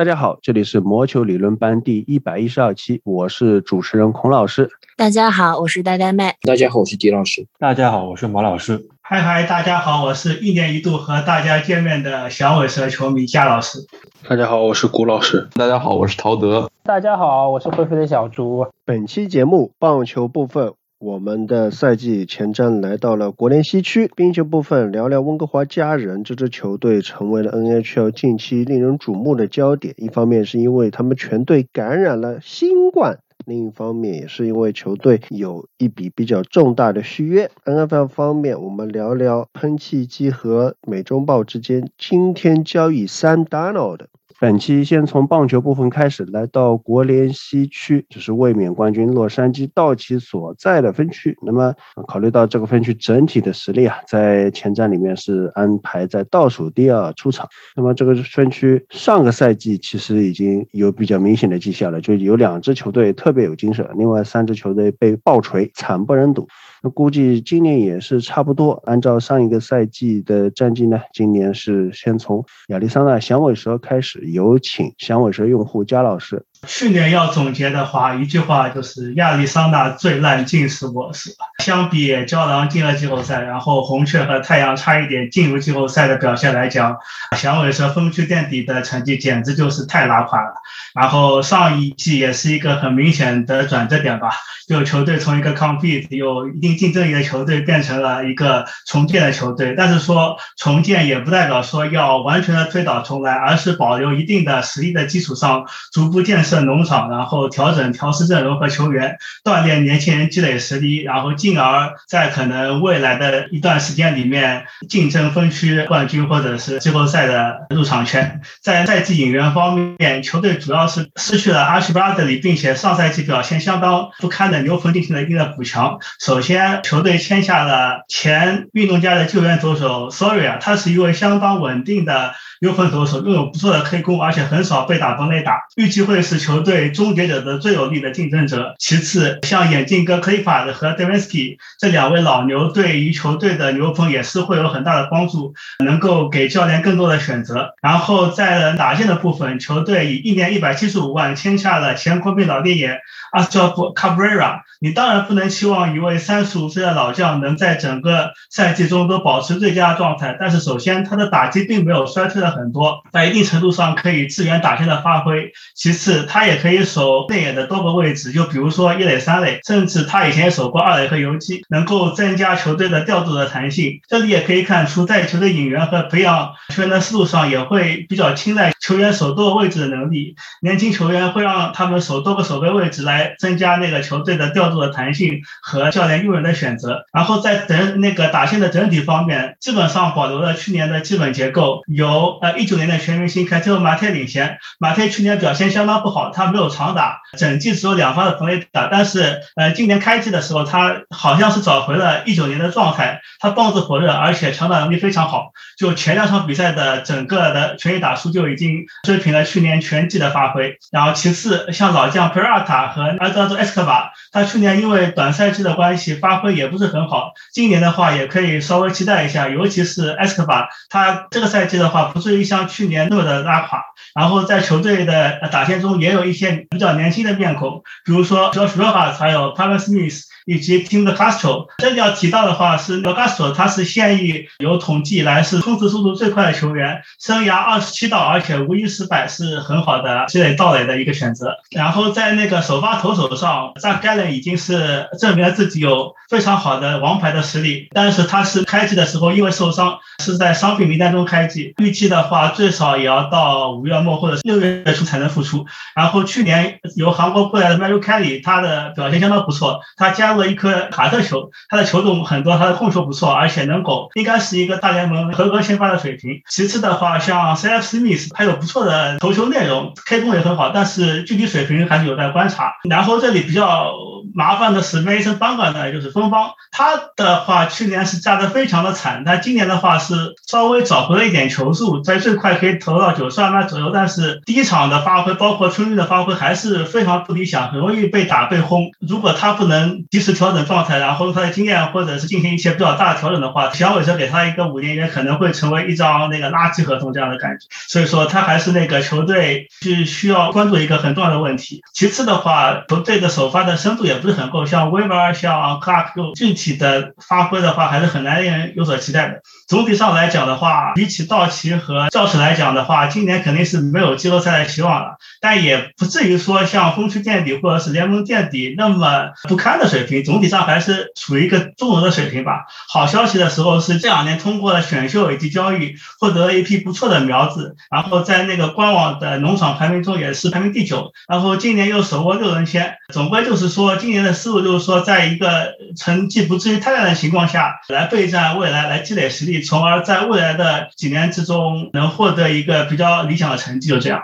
大家好，这里是魔球理论班第一百一十二期，我是主持人孔老师。大家好，我是呆呆妹。大家好，我是狄老师。大家好，我是马老师。嗨嗨，大家好，我是一年一度和大家见面的响尾蛇球迷夏老师。大家好，我是古老师。大家好，我是陶德。大家好，我是灰飞的小猪。本期节目棒球部分。我们的赛季前瞻来到了国联西区，冰球部分聊聊温哥华家人这支球队成为了 NHL 近期令人瞩目的焦点。一方面是因为他们全队感染了新冠，另一方面也是因为球队有一笔比较重大的续约。NFL 方面，我们聊聊喷气机和美洲豹之间今天交易三 Donald。本期先从棒球部分开始，来到国联西区，就是卫冕冠军洛杉矶道奇所在的分区。那么，考虑到这个分区整体的实力啊，在前站里面是安排在倒数第二出场。那么，这个分区上个赛季其实已经有比较明显的迹象了，就有两支球队特别有精神，另外三支球队被爆锤，惨不忍睹。那估计今年也是差不多。按照上一个赛季的战绩呢，今年是先从亚利桑那响尾蛇开始。有请响尾蛇用户加老师。去年要总结的话，一句话就是亚利桑那最烂竟是我是。相比胶囊进了季后赛，然后红雀和太阳差一点进入季后赛的表现来讲，响尾蛇分区垫底的成绩简直就是太拉垮了。然后上一季也是一个很明显的转折点吧，就球队从一个 compete 有一定竞争力的球队变成了一个重建的球队。但是说重建也不代表说要完全的推倒重来，而是保留一定的实力的基础上逐步建设。设农场，然后调整调试阵容和球员，锻炼年轻人，积累实力，然后进而，在可能未来的一段时间里面，竞争分区冠军或者是季后赛的入场权。在赛季引援方面，球队主要是失去了阿什巴德里，并且上赛季表现相当不堪的牛棚进行了一定的补强。首先，球队签下了前运动家的救援左手 Sorry 啊，他是一位相当稳定的。优分投手拥有不错的 K 攻，而且很少被打崩内打，预计会是球队终结者的最有力的竞争者。其次，像眼镜哥 Clifford 和 d e v i n s k y 这两位老牛，对于球队的牛棚也是会有很大的帮助，能够给教练更多的选择。然后在打线的部分，球队以一年一百七十五万签下了前国民老猎眼 a s t r o Cabrera。你当然不能期望一位三十五岁的老将能在整个赛季中都保持最佳状态，但是首先他的打击并没有衰退的。很多在一定程度上可以支援打线的发挥。其次，他也可以守内野的多个位置，就比如说一垒、三垒，甚至他以前也守过二垒和游击，能够增加球队的调度的弹性。这里也可以看出，在球队引援和培养球员的思路上，也会比较青睐球员守多个位置的能力。年轻球员会让他们守多个守备位置，来增加那个球队的调度的弹性和教练用人的选择。然后在整那个打线的整体方面，基本上保留了去年的基本结构，由呃，一九年的全明星凯特马特领衔，马特去年表现相当不好，他没有长打，整季只有两发的本垒打。但是，呃，今年开季的时候，他好像是找回了一九年的状态，他棒子火热，而且长打能力非常好。就前两场比赛的整个的全垒打数就已经追平了去年全季的发挥。然后，其次像老将 Perata 和阿德多埃斯科巴，他去年因为短赛季的关系发挥也不是很好，今年的话也可以稍微期待一下，尤其是埃斯科巴，他这个赛季的话不至。于像去年那么的拉垮，然后在球队的打线中也有一些比较年轻的面孔，比如说 Josh Rojas，还有 Pavan Smith。以及 Tim Castro，这里要提到的话是 Castro，他是现役有统计以来是冲刺速度最快的球员，生涯二十七道，而且无一失败，是很好的积累盗垒的一个选择。然后在那个首发投手上，Zach Gallen 已经是证明了自己有非常好的王牌的实力，但是他是开季的时候因为受伤是在伤病名单中开季，预计的话最少也要到五月末或者六月初才能复出。然后去年由韩国过来的 Mario Kelly，他的表现相当不错，他加入。一颗卡特球，他的球种很多，他的控球不错，而且能够应该是一个大联盟合格先发的水平。其次的话，像 C.F. Smith，他有不错的投球内容，开弓也很好，但是具体水平还是有待观察。然后这里比较麻烦的是梅森邦格呢，就是芬芳，他的话去年是炸得非常的惨，但今年的话是稍微找回了一点球速，在最快可以投到九十二码左右，但是第一场的发挥，包括春运的发挥还是非常不理想，很容易被打被轰。如果他不能及时调整状态，然后用他的经验或者是进行一些比较大的调整的话，小尾蛇给他一个五年约可能会成为一张那个垃圾合同这样的感觉。所以说他还是那个球队是需要关注一个很重要的问题。其次的话，球队的首发的深度也不是很够，像 Weber 像 Clark，具体的发挥的话还是很难令人有所期待的。总体上来讲的话，比起道奇和教士来讲的话，今年肯定是没有季后赛的希望了，但也不至于说像风区垫底或者是联盟垫底那么不堪的水平，总体上还是处于一个中游的水平吧。好消息的时候是这两年通过了选秀以及交易，获得了一批不错的苗子，然后在那个官网的农场排名中也是排名第九，然后今年又手握六人签，总归就是说今年的思路就是说，在一个成绩不至于太烂的情况下来备战未来，来积累实力。从而在未来的几年之中能获得一个比较理想的成绩，就这样。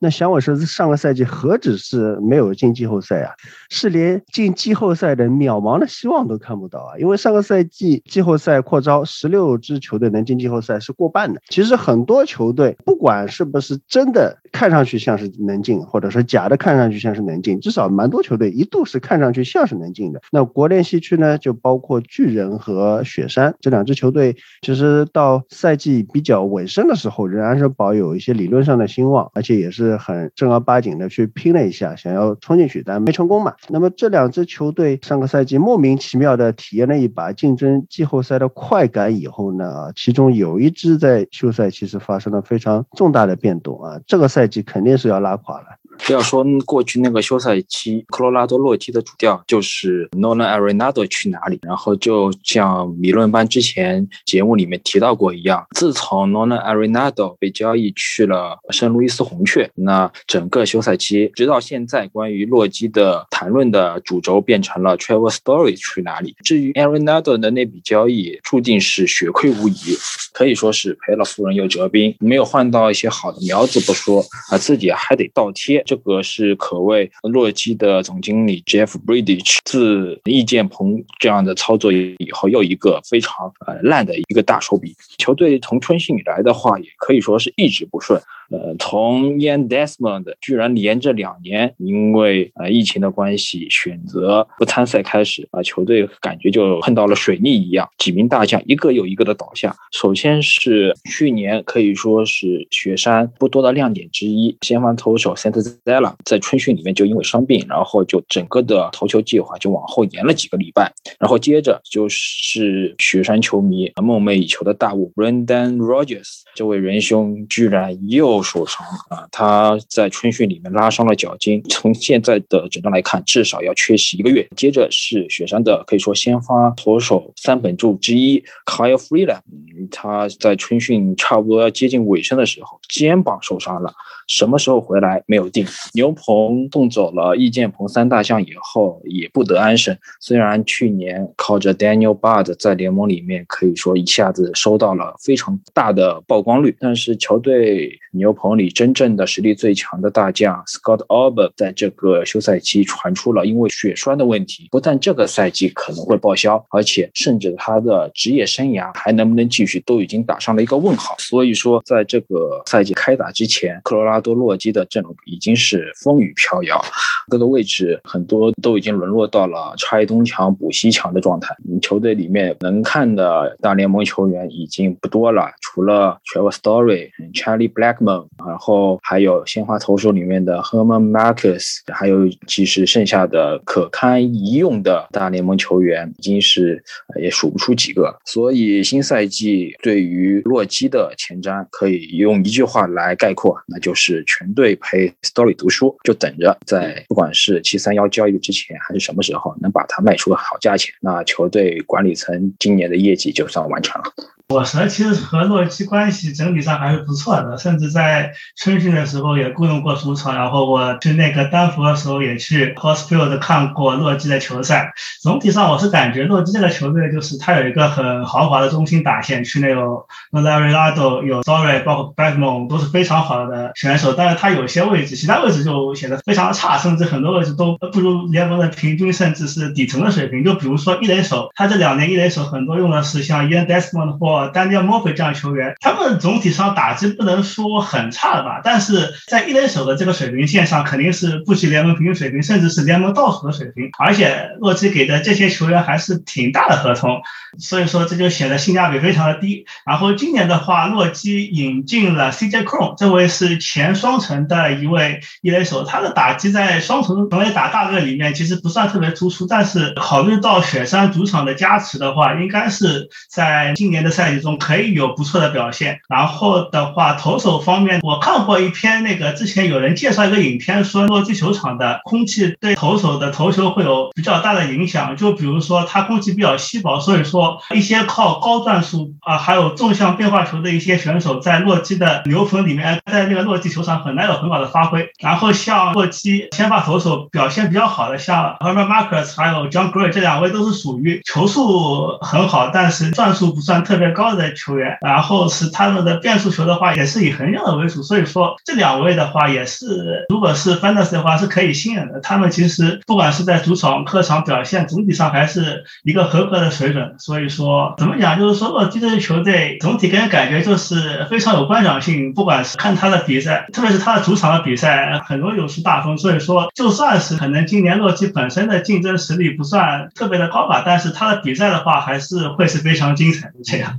那响尾蛇上个赛季何止是没有进季后赛啊，是连进季后赛的渺茫的希望都看不到啊！因为上个赛季季后赛扩招，十六支球队能进季后赛是过半的。其实很多球队不管是不是真的看上去像是能进，或者说假的看上去像是能进，至少蛮多球队一度是看上去像是能进的。那国联西区呢，就包括巨人和雪山这两支球队，其实实到赛季比较尾声的时候，仍然是保有一些理论上的兴旺，而且也是。很正儿八经的去拼了一下，想要冲进去，但没成功嘛。那么这两支球队上个赛季莫名其妙的体验了一把竞争季后赛的快感以后呢，其中有一支在休赛期是发生了非常重大的变动啊，这个赛季肯定是要拉垮了。不要说过去那个休赛期，科罗拉多洛基的主调就是 Nolan Arenado 去哪里，然后就像米伦班之前节目里面提到过一样，自从 Nolan Arenado 被交易去了圣路易斯红雀，那整个休赛期直到现在，关于洛基的谈论的主轴变成了 Travel Story 去哪里。至于 Arenado 的那笔交易，注定是血亏无疑，可以说是赔了夫人又折兵，没有换到一些好的苗子不说，啊，自己还得倒贴。这个是可谓洛基的总经理 Jeff Bridich 自易建鹏这样的操作以后，又一个非常呃烂的一个大手笔。球队从春训以来的话，也可以说是一直不顺。呃，从 Ian Desmond 居然连着两年因为呃疫情的关系选择不参赛开始，啊，球队感觉就碰到了水逆一样，几名大将一个又一个的倒下。首先是去年可以说是雪山不多的亮点之一，先发投手 s a n t z e l a 在春训里面就因为伤病，然后就整个的投球计划就往后延了几个礼拜。然后接着就是雪山球迷梦寐以求的大物 Brendan Rogers，这位仁兄居然又。受伤啊，他在春训里面拉伤了脚筋，从现在的诊断来看，至少要缺席一个月。接着是雪山的可以说先发投手三本柱之一 Kyle Freeland，他在春训差不多要接近尾声的时候，肩膀受伤了。什么时候回来没有定？牛棚送走了易建鹏三大将以后，也不得安生。虽然去年靠着 Daniel Bard 在联盟里面可以说一下子收到了非常大的曝光率，但是球队牛棚里真正的实力最强的大将 Scott Albert 在这个休赛期传出了因为血栓的问题，不但这个赛季可能会报销，而且甚至他的职业生涯还能不能继续都已经打上了一个问号。所以说，在这个赛季开打之前，科罗拉多洛基的阵容已经是风雨飘摇，各个位置很多都已经沦落到了拆东墙补西墙的状态。球队里面能看的大联盟球员已经不多了，除了 Trevor Story、Charlie Blackmon，然后还有鲜花投手里面的 Herman Marcus，还有其实剩下的可堪一用的大联盟球员已经是也数不出几个。所以新赛季对于洛基的前瞻可以用一句话来概括，那就是。是全队陪 Story 读书，就等着在不管是七三幺交易之前，还是什么时候能把它卖出个好价钱，那球队管理层今年的业绩就算完成了。我蛇其实和洛基关系整体上还是不错的，甚至在春训的时候也雇佣过主场，然后我去那个丹佛的时候也去 Hospital 看过洛基的球赛。总体上我是感觉洛基这个球队就是他有一个很豪华的中心打线，去那个 Larry Lado 有 Sory，包括 Backmon 都是非常好的选手，但是他有些位置，其他位置就显得非常差，甚至很多位置都不如联盟的平均，甚至是底层的水平。就比如说一垒手，他这两年一垒手很多用的是像 Ian Desmond 或 Daniel Murphy 这样球员，他们总体上打击不能说很差的吧，但是在一垒手的这个水平线上，肯定是不及联盟平均水平，甚至是联盟倒数的水平。而且洛基给的这些球员还是挺大的合同，所以说这就显得性价比非常的低。然后今年的话，洛基引进了 CJ Cron，这位是前双城的一位一垒手，他的打击在双城本垒打大队里面其实不算特别突出，但是考虑到雪山主场的加持的话，应该是在今年的赛季中可以有不错的表现。然后的话，投手方面，我看过一篇那个之前有人介绍一个影片，说洛基球场的空气对投手的投球会有比较大的影响。就比如说它空气比较稀薄，所以说一些靠高转速啊，还有纵向变化球的一些选手，在洛基的牛棚里面，在那个洛基球场很难有很好的发挥。然后像洛基先发投手表现比较好的，像 Herbert Marcus 还有 John Gray 这两位都是属于球速很好，但是转速不算特别高的球员。然后是他们的变速球的话，也是以横向的为主。所以说这两位的话，也是如果是 Fantasy 的话，是可以信任的。他们其实不管是在主场、客场表现，总体上还是一个合格的水准。所以说怎么讲，就是说洛基这支球队总体给人感觉就是非常有观赏性。不管是看他的比赛，特别是他的主场的比赛，很多有失大风。所以说，就算是可能今年洛基本身的竞争实力不算特别的高吧，但是他的比赛的话，还是会是非常精彩的这样。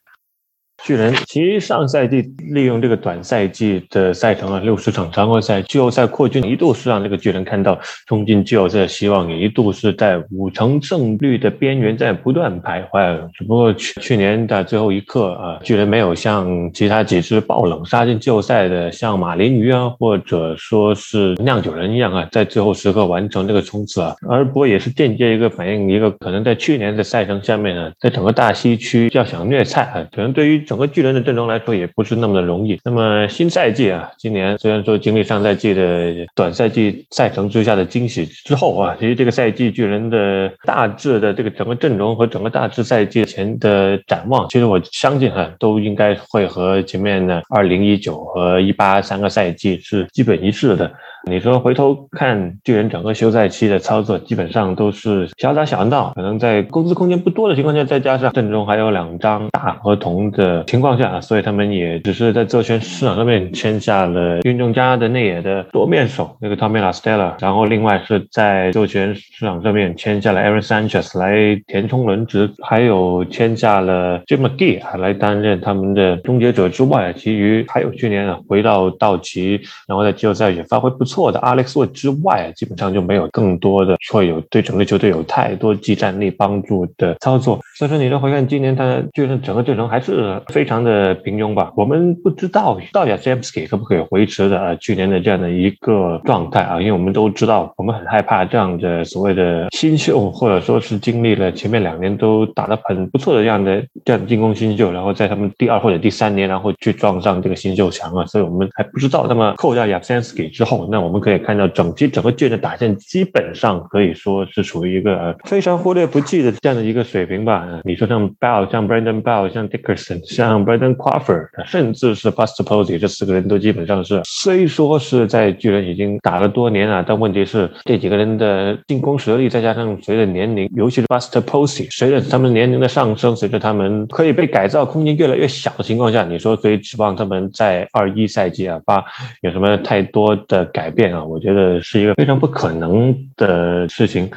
巨人其实上赛季利用这个短赛季的赛程啊，六十场常规赛季后赛扩军，一度是让这个巨人看到冲进季后赛的希望，也一度是在五成胜率的边缘在不断徘徊。只不过去去年的最后一刻啊，巨人没有像其他几支爆冷杀进季后赛的，像马林鱼啊，或者说是酿酒人一样啊，在最后时刻完成这个冲刺啊。而不过也是间接一个反映一个可能在去年的赛程下面呢，在整个大西区要想虐菜啊，可能对于整个巨人的阵容来说也不是那么的容易。那么新赛季啊，今年虽然说经历上赛季的短赛季赛程之下的惊喜之后啊，其实这个赛季巨人的大致的这个整个阵容和整个大致赛季前的展望，其实我相信啊，都应该会和前面的二零一九和一八三个赛季是基本一致的。你说回头看巨人整个休赛期的操作，基本上都是小打小闹，可能在工资空间不多的情况下，再加上阵中还有两张大合同的情况下，所以他们也只是在这圈市场上面签下了运动家的内野的多面手那个 Tommy La Stella，然后另外是在这圈市场上面签下了 Aaron Sanchez 来填充轮值，还有签下了 Jim McGee 来担任他们的终结者之外，其余还有去年啊回到道奇，然后在季后赛也发挥不。错错的 Alex Wood 之外，基本上就没有更多的会有对整个球队有太多技战力帮助的操作。所以说，你再回看今年，他就是整个阵容还是非常的平庸吧？我们不知道到底 James 可不可以维持的啊去年的这样的一个状态啊？因为我们都知道，我们很害怕这样的所谓的新秀，或者说是经历了前面两年都打得很不错的这样的这样的进攻新秀，然后在他们第二或者第三年，然后去撞上这个新秀墙啊。所以我们还不知道。那么扣掉 James 之后，那我们可以看到，整期整个巨人的打线基本上可以说是处于一个非常忽略不计的这样的一个水平吧。你说像 Bell、像 Brandon Bell、像 Dickerson、像 Brandon Crawford，甚至是 Buster Posey，这四个人都基本上是，虽说是在巨人已经打了多年了，但问题是这几个人的进攻实力，再加上随着年龄，尤其是 Buster Posey，随着他们年龄的上升，随着他们可以被改造空间越来越小的情况下，你说可以指望他们在二一赛季啊，把有什么太多的改变啊？我觉得是一个非常不可能的事情。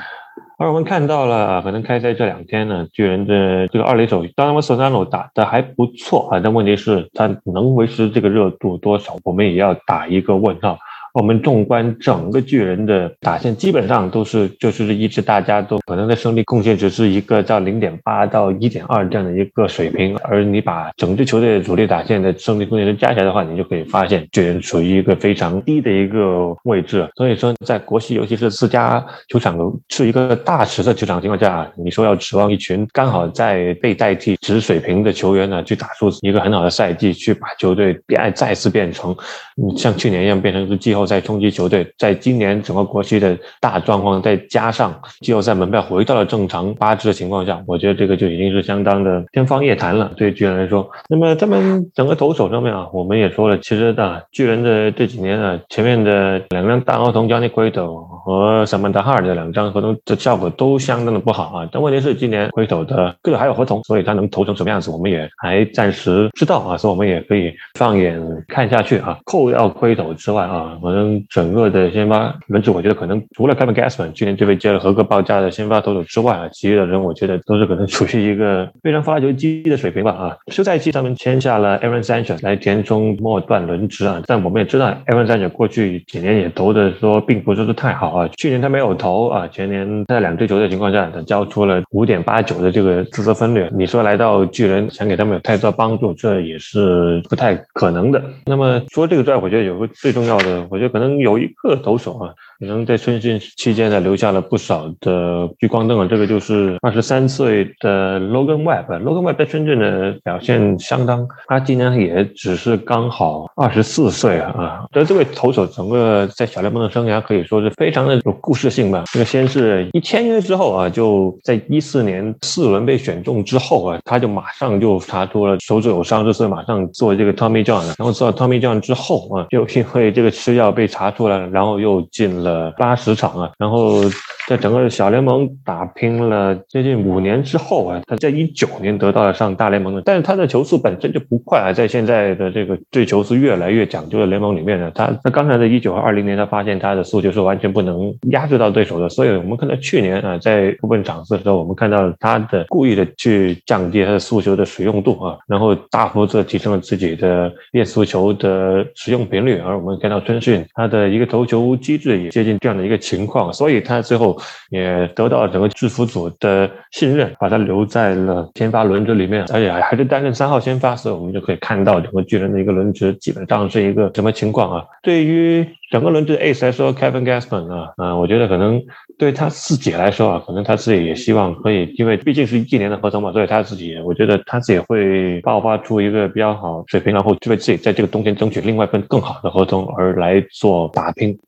而我们看到了，可能开赛这两天呢，巨人的这个二垒手当然索萨诺打的还不错啊，但问题是，他能维持这个热度多少，我们也要打一个问号。我们纵观整个巨人的打线，基本上都是就是一支大家都可能的胜利贡献值是一个到零点八到一点二这样的一个水平，而你把整支球队的主力打线的胜利贡献值加起来的话，你就可以发现巨人处于一个非常低的一个位置。所以说，在国西，尤其是自家球场是一个大池的球场情况下，你说要指望一群刚好在被代替值水平的球员呢，去打出一个很好的赛季，去把球队变再次变成像去年一样变成一个季后在冲击球队，在今年整个国西的大状况，再加上季后赛门票回到了正常八支的情况下，我觉得这个就已经是相当的天方夜谭了。对巨人来说，那么他们整个投手上面啊，我们也说了，其实的巨人的这几年啊，前面的两张大合同，Johnny Cueto 和 s a m a n t a h a r 的两张合同的效果都相当的不好啊。但问题是今年 Cueto 的个还有合同，所以他能投成什么样子，我们也还暂时知道啊，所以我们也可以放眼看下去啊。扣掉 Cueto 之外啊，可能整个的先发轮值，我觉得可能除了 Kevin Gassman 去年这位接了合格报价的先发投手之外啊，其余的人我觉得都是可能处于一个非常发球机的水平吧啊。休赛期他们签下了 Aaron Sanchez 来填充末段轮值啊，但我们也知道 Aaron Sanchez 过去几年也投的说并不是太好啊，去年他没有投啊，前年在两支球队情况下，他交出了五点八九的这个自责分率，你说来到巨人想给他们有太多帮助，这也是不太可能的。那么说这个之外，我觉得有个最重要的，我觉得可能有一个投手啊。可能在春训期间呢，留下了不少的聚光灯啊。这个就是二十三岁的 Logan Webb。Logan Webb 在深圳的表现相当，他今年也只是刚好二十四岁啊。得这位投手整个在小联盟的生涯可以说是非常的有故事性吧。这个先是一签约之后啊，就在一四年四轮被选中之后啊，他就马上就查出了手指有伤，所以马上做这个 Tommy John。然后做 Tommy John 之后啊，就因为这个吃药被查出来了，然后又进。了八十场啊，然后在整个小联盟打拼了接近五年之后啊，他在一九年得到了上大联盟的，但是他的球速本身就不快啊，在现在的这个对球是越来越讲究的联盟里面呢，他他刚才在一九和二零年，他发现他的速球是完全不能压制到对手的，所以我们看到去年啊，在部分场次的时候，我们看到他的故意的去降低他的速球的使用度啊，然后大幅度提升了自己的变速球的使用频率，而我们看到春训他的一个投球机制也。接近这样的一个情况，所以他最后也得到了整个制服组的信任，把他留在了先发轮值里面，而且还是担任三号先发，所以我们就可以看到整个巨人的一个轮值基本上是一个什么情况啊？对于整个轮值 ace 来说，Kevin Gassman 啊，啊，我觉得可能对他自己来说啊，可能他自己也希望可以，因为毕竟是一年的合同嘛，所以他自己，我觉得他自己会爆发出一个比较好水平，然后就为自己在这个冬天争取另外一份更好的合同而来做打拼。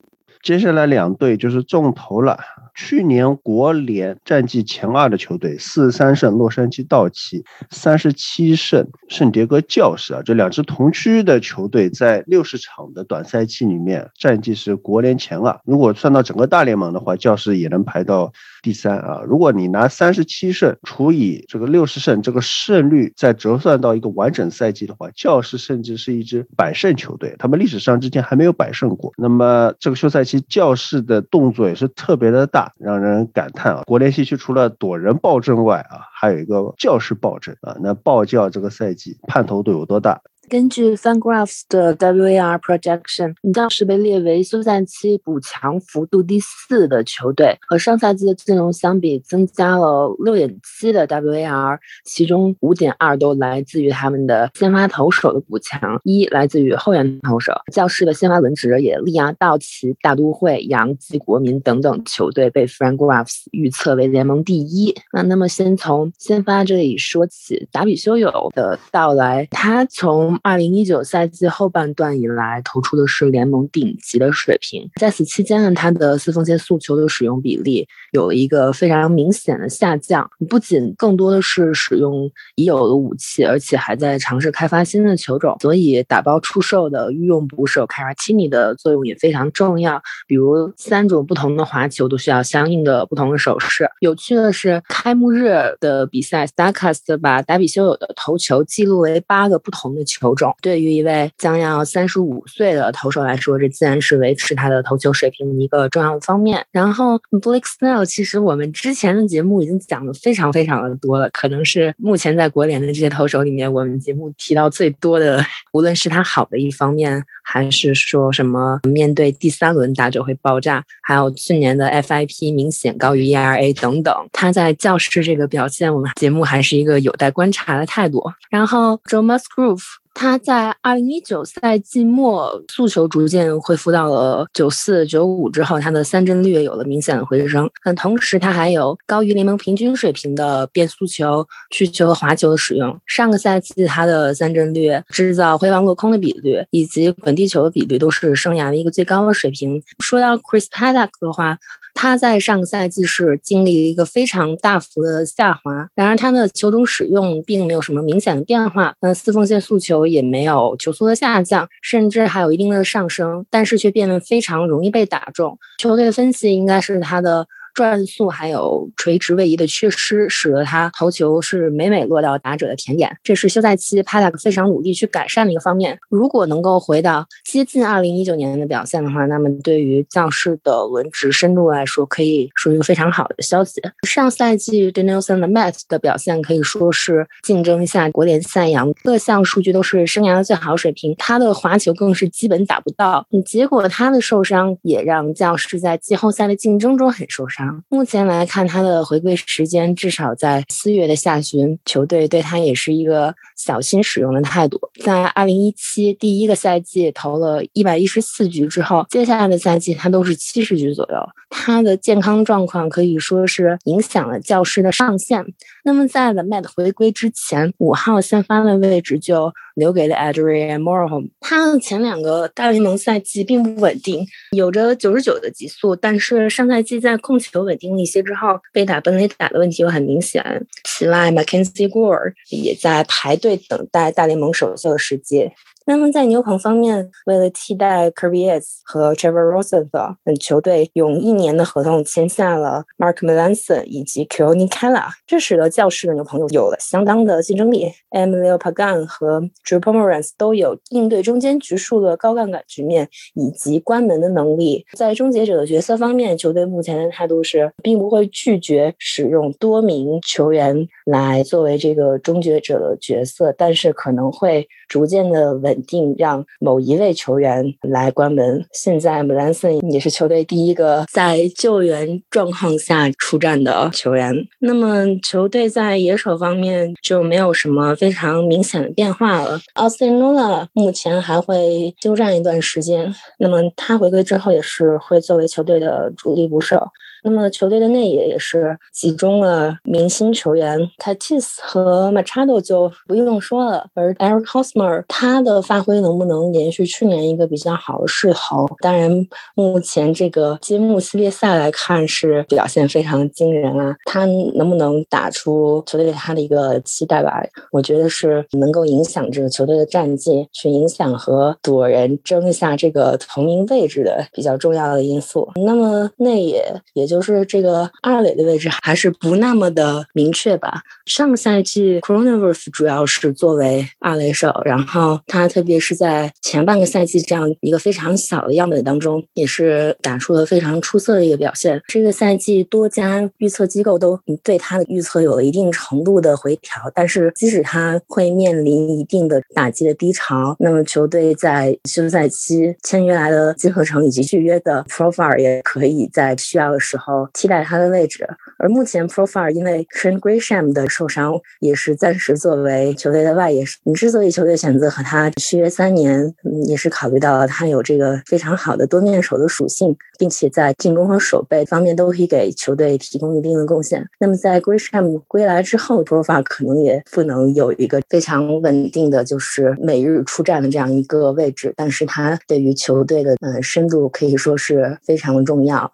接下来两队就是重头了。去年国联战绩前二的球队，四十三胜洛杉矶道奇，三十七胜圣迭戈教士啊，这两支同区的球队在六十场的短赛季里面，战绩是国联前二。如果算到整个大联盟的话，教士也能排到第三啊。如果你拿三十七胜除以这个六十胜，这个胜率再折算到一个完整赛季的话，教士甚至是一支百胜球队，他们历史上之前还没有百胜过。那么这个休赛期教士的动作也是特别的大。让人感叹啊！国联西区除了躲人暴政外啊，还有一个教师暴政啊。那暴教这个赛季盼头都有多大？根据 FanGraphs 的 WAR projection，你将是被列为休赛期补强幅度第四的球队，和上赛季的阵容相比，增加了六点七的 WAR，其中五点二都来自于他们的先发投手的补强，一来自于后援投手。教士的先发轮值也力压道奇、大都会、洋基、国民等等球队，被 FanGraphs 预测为联盟第一。那那么先从先发这里说起，达比修有的到来，他从二零一九赛季后半段以来，投出的是联盟顶级的水平。在此期间呢，他的四缝线速球的使用比例有了一个非常明显的下降。不仅更多的是使用已有的武器，而且还在尝试开发新的球种。所以打包出售的御用捕手 Caratini 的作用也非常重要。比如三种不同的滑球都需要相应的不同的手势。有趣的是，开幕日的比赛，Starcast 把达比修有的投球记录为八个不同的球。球种对于一位将要三十五岁的投手来说，这自然是维持他的投球水平的一个重要方面。然后，Blake Snell，其实我们之前的节目已经讲的非常非常的多了，可能是目前在国联的这些投手里面，我们节目提到最多的，无论是他好的一方面。还是说什么面对第三轮打者会爆炸，还有去年的 FIP 明显高于 ERA 等等，他在教室这个表现，我们节目还是一个有待观察的态度。然后 Joe Musgrove。他在二零一九赛季末速球逐渐恢复到了九四九五之后，他的三振率有了明显的回升。但同时，他还有高于联盟平均水平的变速球、曲球和滑球的使用。上个赛季他的三振率、制造回防落空的比率以及滚地球的比率都是生涯的一个最高的水平。说到 Chris Paddock 的话。他在上个赛季是经历了一个非常大幅的下滑，然而他的球种使用并没有什么明显的变化，那四缝线速球也没有球速的下降，甚至还有一定的上升，但是却变得非常容易被打中。球队的分析应该是他的。转速还有垂直位移的缺失，使得他投球是每每落到打者的甜点。这是休赛期帕塔克非常努力去改善的一个方面。如果能够回到接近二零一九年的表现的话，那么对于将士的轮值深度来说，可以说一个非常好的消息。上赛季 Danielson 的 Matt 的表现可以说是竞争一下国联赛扬，各项数据都是生涯的最好水平。他的滑球更是基本打不到。结果他的受伤也让将士在季后赛的竞争中很受伤。目前来看，他的回归时间至少在四月的下旬，球队对他也是一个小心使用的态度。在二零一七第一个赛季投了一百一十四局之后，接下来的赛季他都是七十局左右。他的健康状况可以说是影响了教师的上限。那么在 The Met 回归之前，五号先发的位置就留给了 Adrian Moreholm。他的前两个大联盟赛季并不稳定，有着九十九的极速，但是上赛季在控球稳定了一些之后，被打本垒打的问题又很明显。此外，Mackenzie Gore 也在排队等待大联盟首秀的时机。那么在牛棚方面，为了替代 Kirby S 和 Trevor Rosenthal，球队用一年的合同签下了 Mark Melanson 以及 k o n i k e l l a 这使得教室的牛棚有了相当的竞争力。Emilio Pagan 和 Drew Pomeranz 都有应对中间局数的高杠杆局面以及关门的能力。在终结者的角色方面，球队目前的态度是，并不会拒绝使用多名球员来作为这个终结者的角色，但是可能会逐渐的稳。肯定让某一位球员来关门。现在姆兰森也是球队第一个在救援状况下出战的球员。那么球队在野手方面就没有什么非常明显的变化了。奥斯汀诺拉目前还会休战一段时间，那么他回归之后也是会作为球队的主力捕手。那么球队的内野也是集中了明星球员，Tatis 和 Machado 就不用说了，而 Eric Hosmer 他的发挥能不能延续去年一个比较好的势头？当然，目前这个揭幕系列赛来看是表现非常惊人啊，他能不能打出球队对他的一个期待吧？我觉得是能够影响这个球队的战绩，去影响和左人争一下这个同名位置的比较重要的因素。那么内野也就。是这个二垒的位置还是不那么的明确吧。上个赛季 c o r o n a v i r u s 主要是作为二垒手，然后他特别是在前半个赛季这样一个非常小的样本当中，也是打出了非常出色的一个表现。这个赛季多家预测机构都对他的预测有了一定程度的回调，但是即使他会面临一定的打击的低潮，那么球队在休赛期签约来的金合成以及续约的 Profile 也可以在需要的时候。后替代他的位置，而目前 Profile 因为 Trent Grisham 的受伤，也是暂时作为球队的外野。你之所以球队选择和他续约三年，也是考虑到他有这个非常好的多面手的属性，并且在进攻和守备方面都可以给球队提供一定的贡献。那么在 Grisham 归来之后，Profile 可能也不能有一个非常稳定的就是每日出战的这样一个位置，但是他对于球队的嗯深度可以说是非常的重要。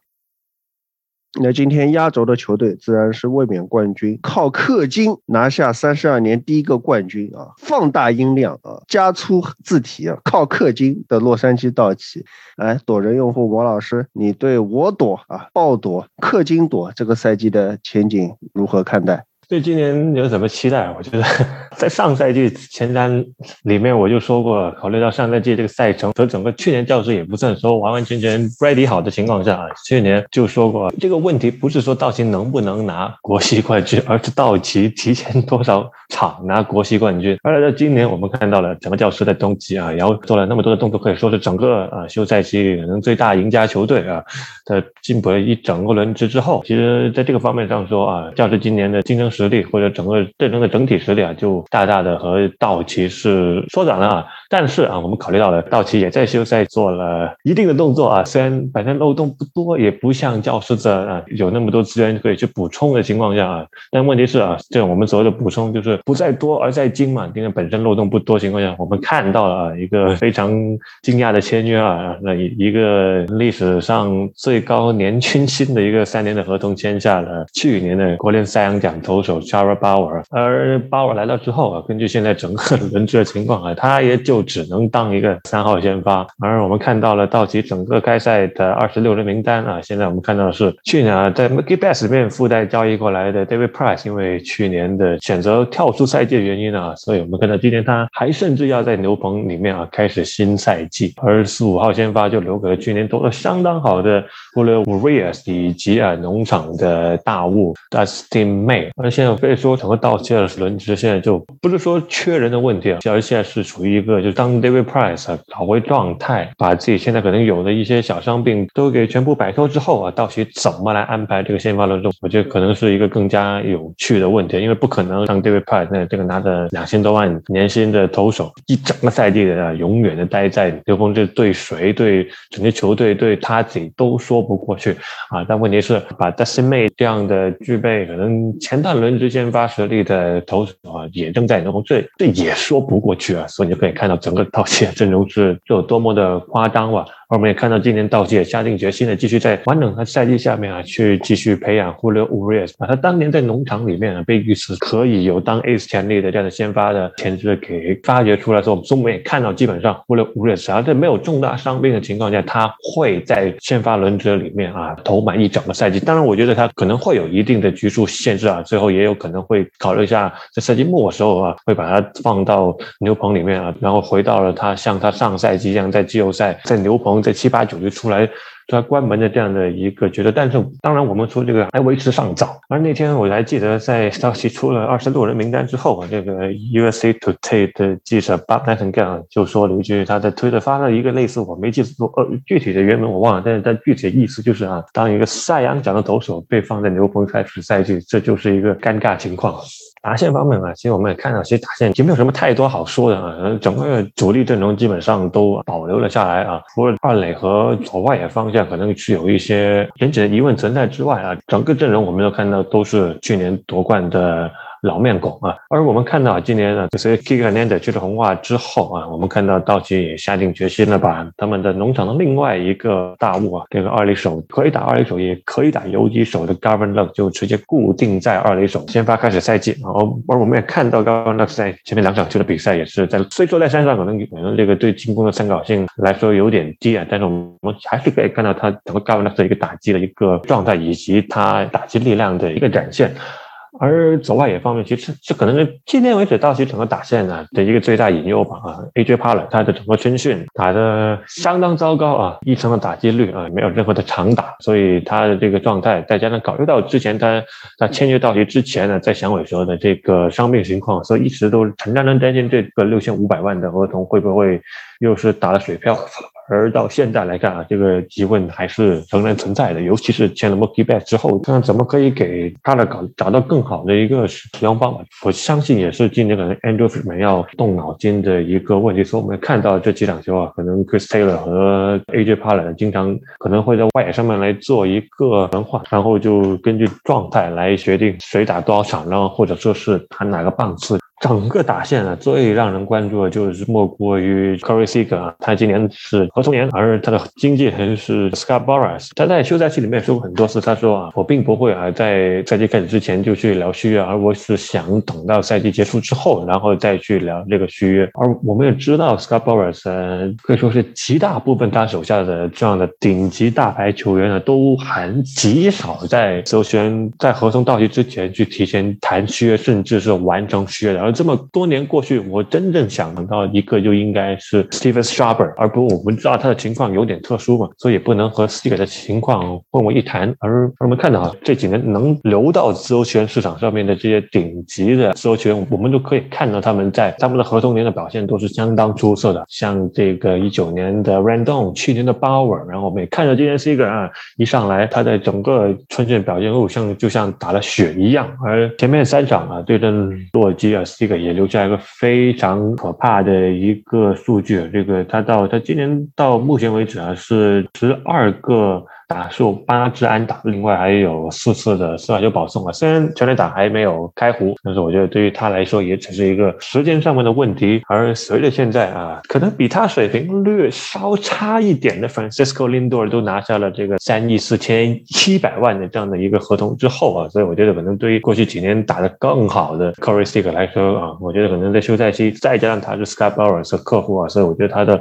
那今天压轴的球队自然是卫冕冠军，靠氪金拿下三十二年第一个冠军啊！放大音量啊，加粗字体啊，靠氪金的洛杉矶道奇。来，躲人用户王老师，你对我躲啊，爆躲、氪金躲这个赛季的前景如何看待？对今年有什么期待？我觉得 在上赛季前瞻里面我就说过，考虑到上赛季这个赛程和整个去年教室也不算说完完全全 ready 好的情况下，去年就说过这个问题不是说道奇能不能拿国西冠军，而是道奇提前多少场拿国西冠军。而来到今年，我们看到了整个教师在冬季啊，然后做了那么多的动作，可以说是整个啊休赛期可能最大赢家球队啊，在进步了一整个轮值之后，其实在这个方面上说啊，教师今年的竞争实力或者整个阵容的整体实力啊，就大大的和道奇是缩短了啊。但是啊，我们考虑到了道奇也在休赛做了一定的动作啊，虽然本身漏洞不多，也不像教师这啊有那么多资源可以去补充的情况下啊，但问题是啊，这我们所谓的补充就是不在多而在精嘛，因为本身漏洞不多情况下，我们看到了啊一个非常惊讶的签约啊，那一一个历史上最高年均薪的一个三年的合同签下了去年的国联赛扬奖投手 Trevor Bauer，而 Bauer 来到之后啊，根据现在整个轮值的情况啊，他也就只能当一个三号先发，而我们看到了道奇整个开赛的二十六人名单啊，现在我们看到的是去年啊在 Mickey Bass 里面附带交易过来的 David Price，因为去年的选择跳出赛季的原因啊，所以我们看到今年他还甚至要在牛棚里面啊开始新赛季，而十五号先发就留给了去年投的相当好的 Julio Urias 以及啊农场的大物 Dustin May，而现在被说整个道奇的轮值现在就不是说缺人的问题啊，而现在是处于一个就当 David Price 啊找回状态，把自己现在可能有的一些小伤病都给全部摆脱之后啊，道奇怎么来安排这个先发轮动？我觉得可能是一个更加有趣的问题，因为不可能让 David Price 那这个拿着两千多万年薪的投手一整个赛季的永远的待在刘峰，这对谁对整个球队对他自己都说不过去啊。但问题是把 Dustin May 这样的具备可能前段轮值先发实力的投啊，也正在牛棚，这这也说不过去啊。所以你就可以看到整个道奇阵容是有多么的夸张啊。而我们也看到今年道奇也下定决心的继续在完整的赛季下面啊，去继续培养 Julio Urias，把他当年在农场里面啊被预示可以有当 Ace 潜力的这样的先发的潜质给发掘出来之后，我们也看到基本上 Julio Urias 啊在没有重大伤病的情况下，他会在先发轮值里面啊投满一整个赛季。当然，我觉得他可能会有一定的局数限制啊，最后也有可能会考虑一下在赛季末的时候啊，会把它放到牛棚里面啊，然后回到了他像他上赛季一样在季后赛在牛棚。在七八九就出来，他关门的这样的一个觉得，但是当然我们说这个还为时尚早。而那天我还记得，在消息出了二十六人名单之后啊，这个 USA Today 的记者 Bob Nightingale 就说了一句，他在推特发了一个类似我没记错，呃，具体的原文我忘了，但是但具体的意思就是啊，当一个赛扬奖的投手被放在牛棚开始赛季，这就是一个尴尬情况。打线方面啊，其实我们也看到，其实打线也没有什么太多好说的啊。整个主力阵容基本上都保留了下来啊，除了二垒和左外野方向可能是有一些整体的疑问存在之外啊，整个阵容我们都看到都是去年夺冠的。老面孔啊，而我们看到今年呢，就是 Kike Hernandez 去了红袜之后啊，我们看到道奇也下定决心了，把他们的农场的另外一个大物啊，这个二垒手可以打二垒手也可以打游击手的 Gavin Lux 就直接固定在二垒手，先发开始赛季。然后，而我们也看到 Gavin Lux 在前面两场球的比赛也是在，虽说在山上可能可能这个对进攻的参考性来说有点低啊，但是我们还是可以看到他整个 Gavin Lux 的一个打击的一个状态以及他打击力量的一个展现。而走外野方面，其实这可能是今天为止道奇整个打线呢的一个最大隐忧吧。啊，AJ p a l e 他的整个春训打的相当糟糕啊，一成的打击率啊，没有任何的长打，所以他的这个状态，再加上考虑到之前他他签约道奇之前呢，在响尾蛇的这个伤病情况，所以一直都很让人担心这个六千五百万的合同会不会又是打了水漂。而到现在来看啊，这个疑问还是仍然存在的，尤其是签了 Mookie Betts 之后，看怎么可以给他的搞找到更好的一个使用方法。我相信也是今年可能 Andrew 每要动脑筋的一个问题。所以我们看到这几场球啊，可能 Chris Taylor 和 AJ p a l e r 经常可能会在外野上面来做一个轮换，然后就根据状态来决定谁打多少场，然后或者说是弹哪个棒次。整个打线啊，最让人关注的就是莫过于 Corey Seager 啊，他今年是合同年，而他的经纪人是 Scott Boras。他在休赛期里面说过很多次，他说啊，我并不会啊在赛季开始之前就去聊续约，而我是想等到赛季结束之后，然后再去聊这个续约。而我们也知道 Scott Boras 可以说是极大部分他手下的这样的顶级大牌球员呢，都很极少在首选在合同到期之前去提前谈续约，甚至是完成续约的。而这么多年过去，我真正想到一个就应该是 Steven Sharper，而不我们知道他的情况有点特殊嘛，所以不能和 Steven 的情况混为一谈。而我们看到这几年能流到自由球员市场上面的这些顶级的自由球员，我们都可以看到他们在他们的合同年的表现都是相当出色的。像这个一九年的 r a n d o m 去年的 Bauer，然后我们也看到今年 Seager 啊，一上来他在整个春训表现哦，像就像打了雪一样。而前面三场啊，对阵洛基啊这个也留下一个非常可怕的一个数据。这个他到他今年到目前为止啊，是十二个。打数八支安打，另外还有四次的四坏球保送啊。虽然全垒打还没有开胡，但是我觉得对于他来说也只是一个时间上面的问题。而随着现在啊，可能比他水平略稍差一点的 Francisco Lindor 都拿下了这个三亿四千七百万的这样的一个合同之后啊，所以我觉得可能对于过去几年打得更好的 Corey Seager 来说啊，我觉得可能在休赛期再加上他是 Scott Boras 的客户啊，所以我觉得他的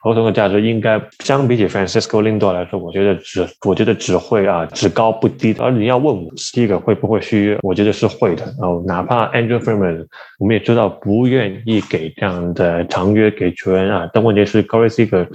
合同的价值应该相比起 Francisco Lindor 来说，我觉得只。我觉得只会啊，只高不低的。而你要问我第一个会不会续约，我觉得是会的。然后哪怕 Andrew Freeman，我们也知道不愿意给这样的长约给球员啊。但问题是 Corey Seager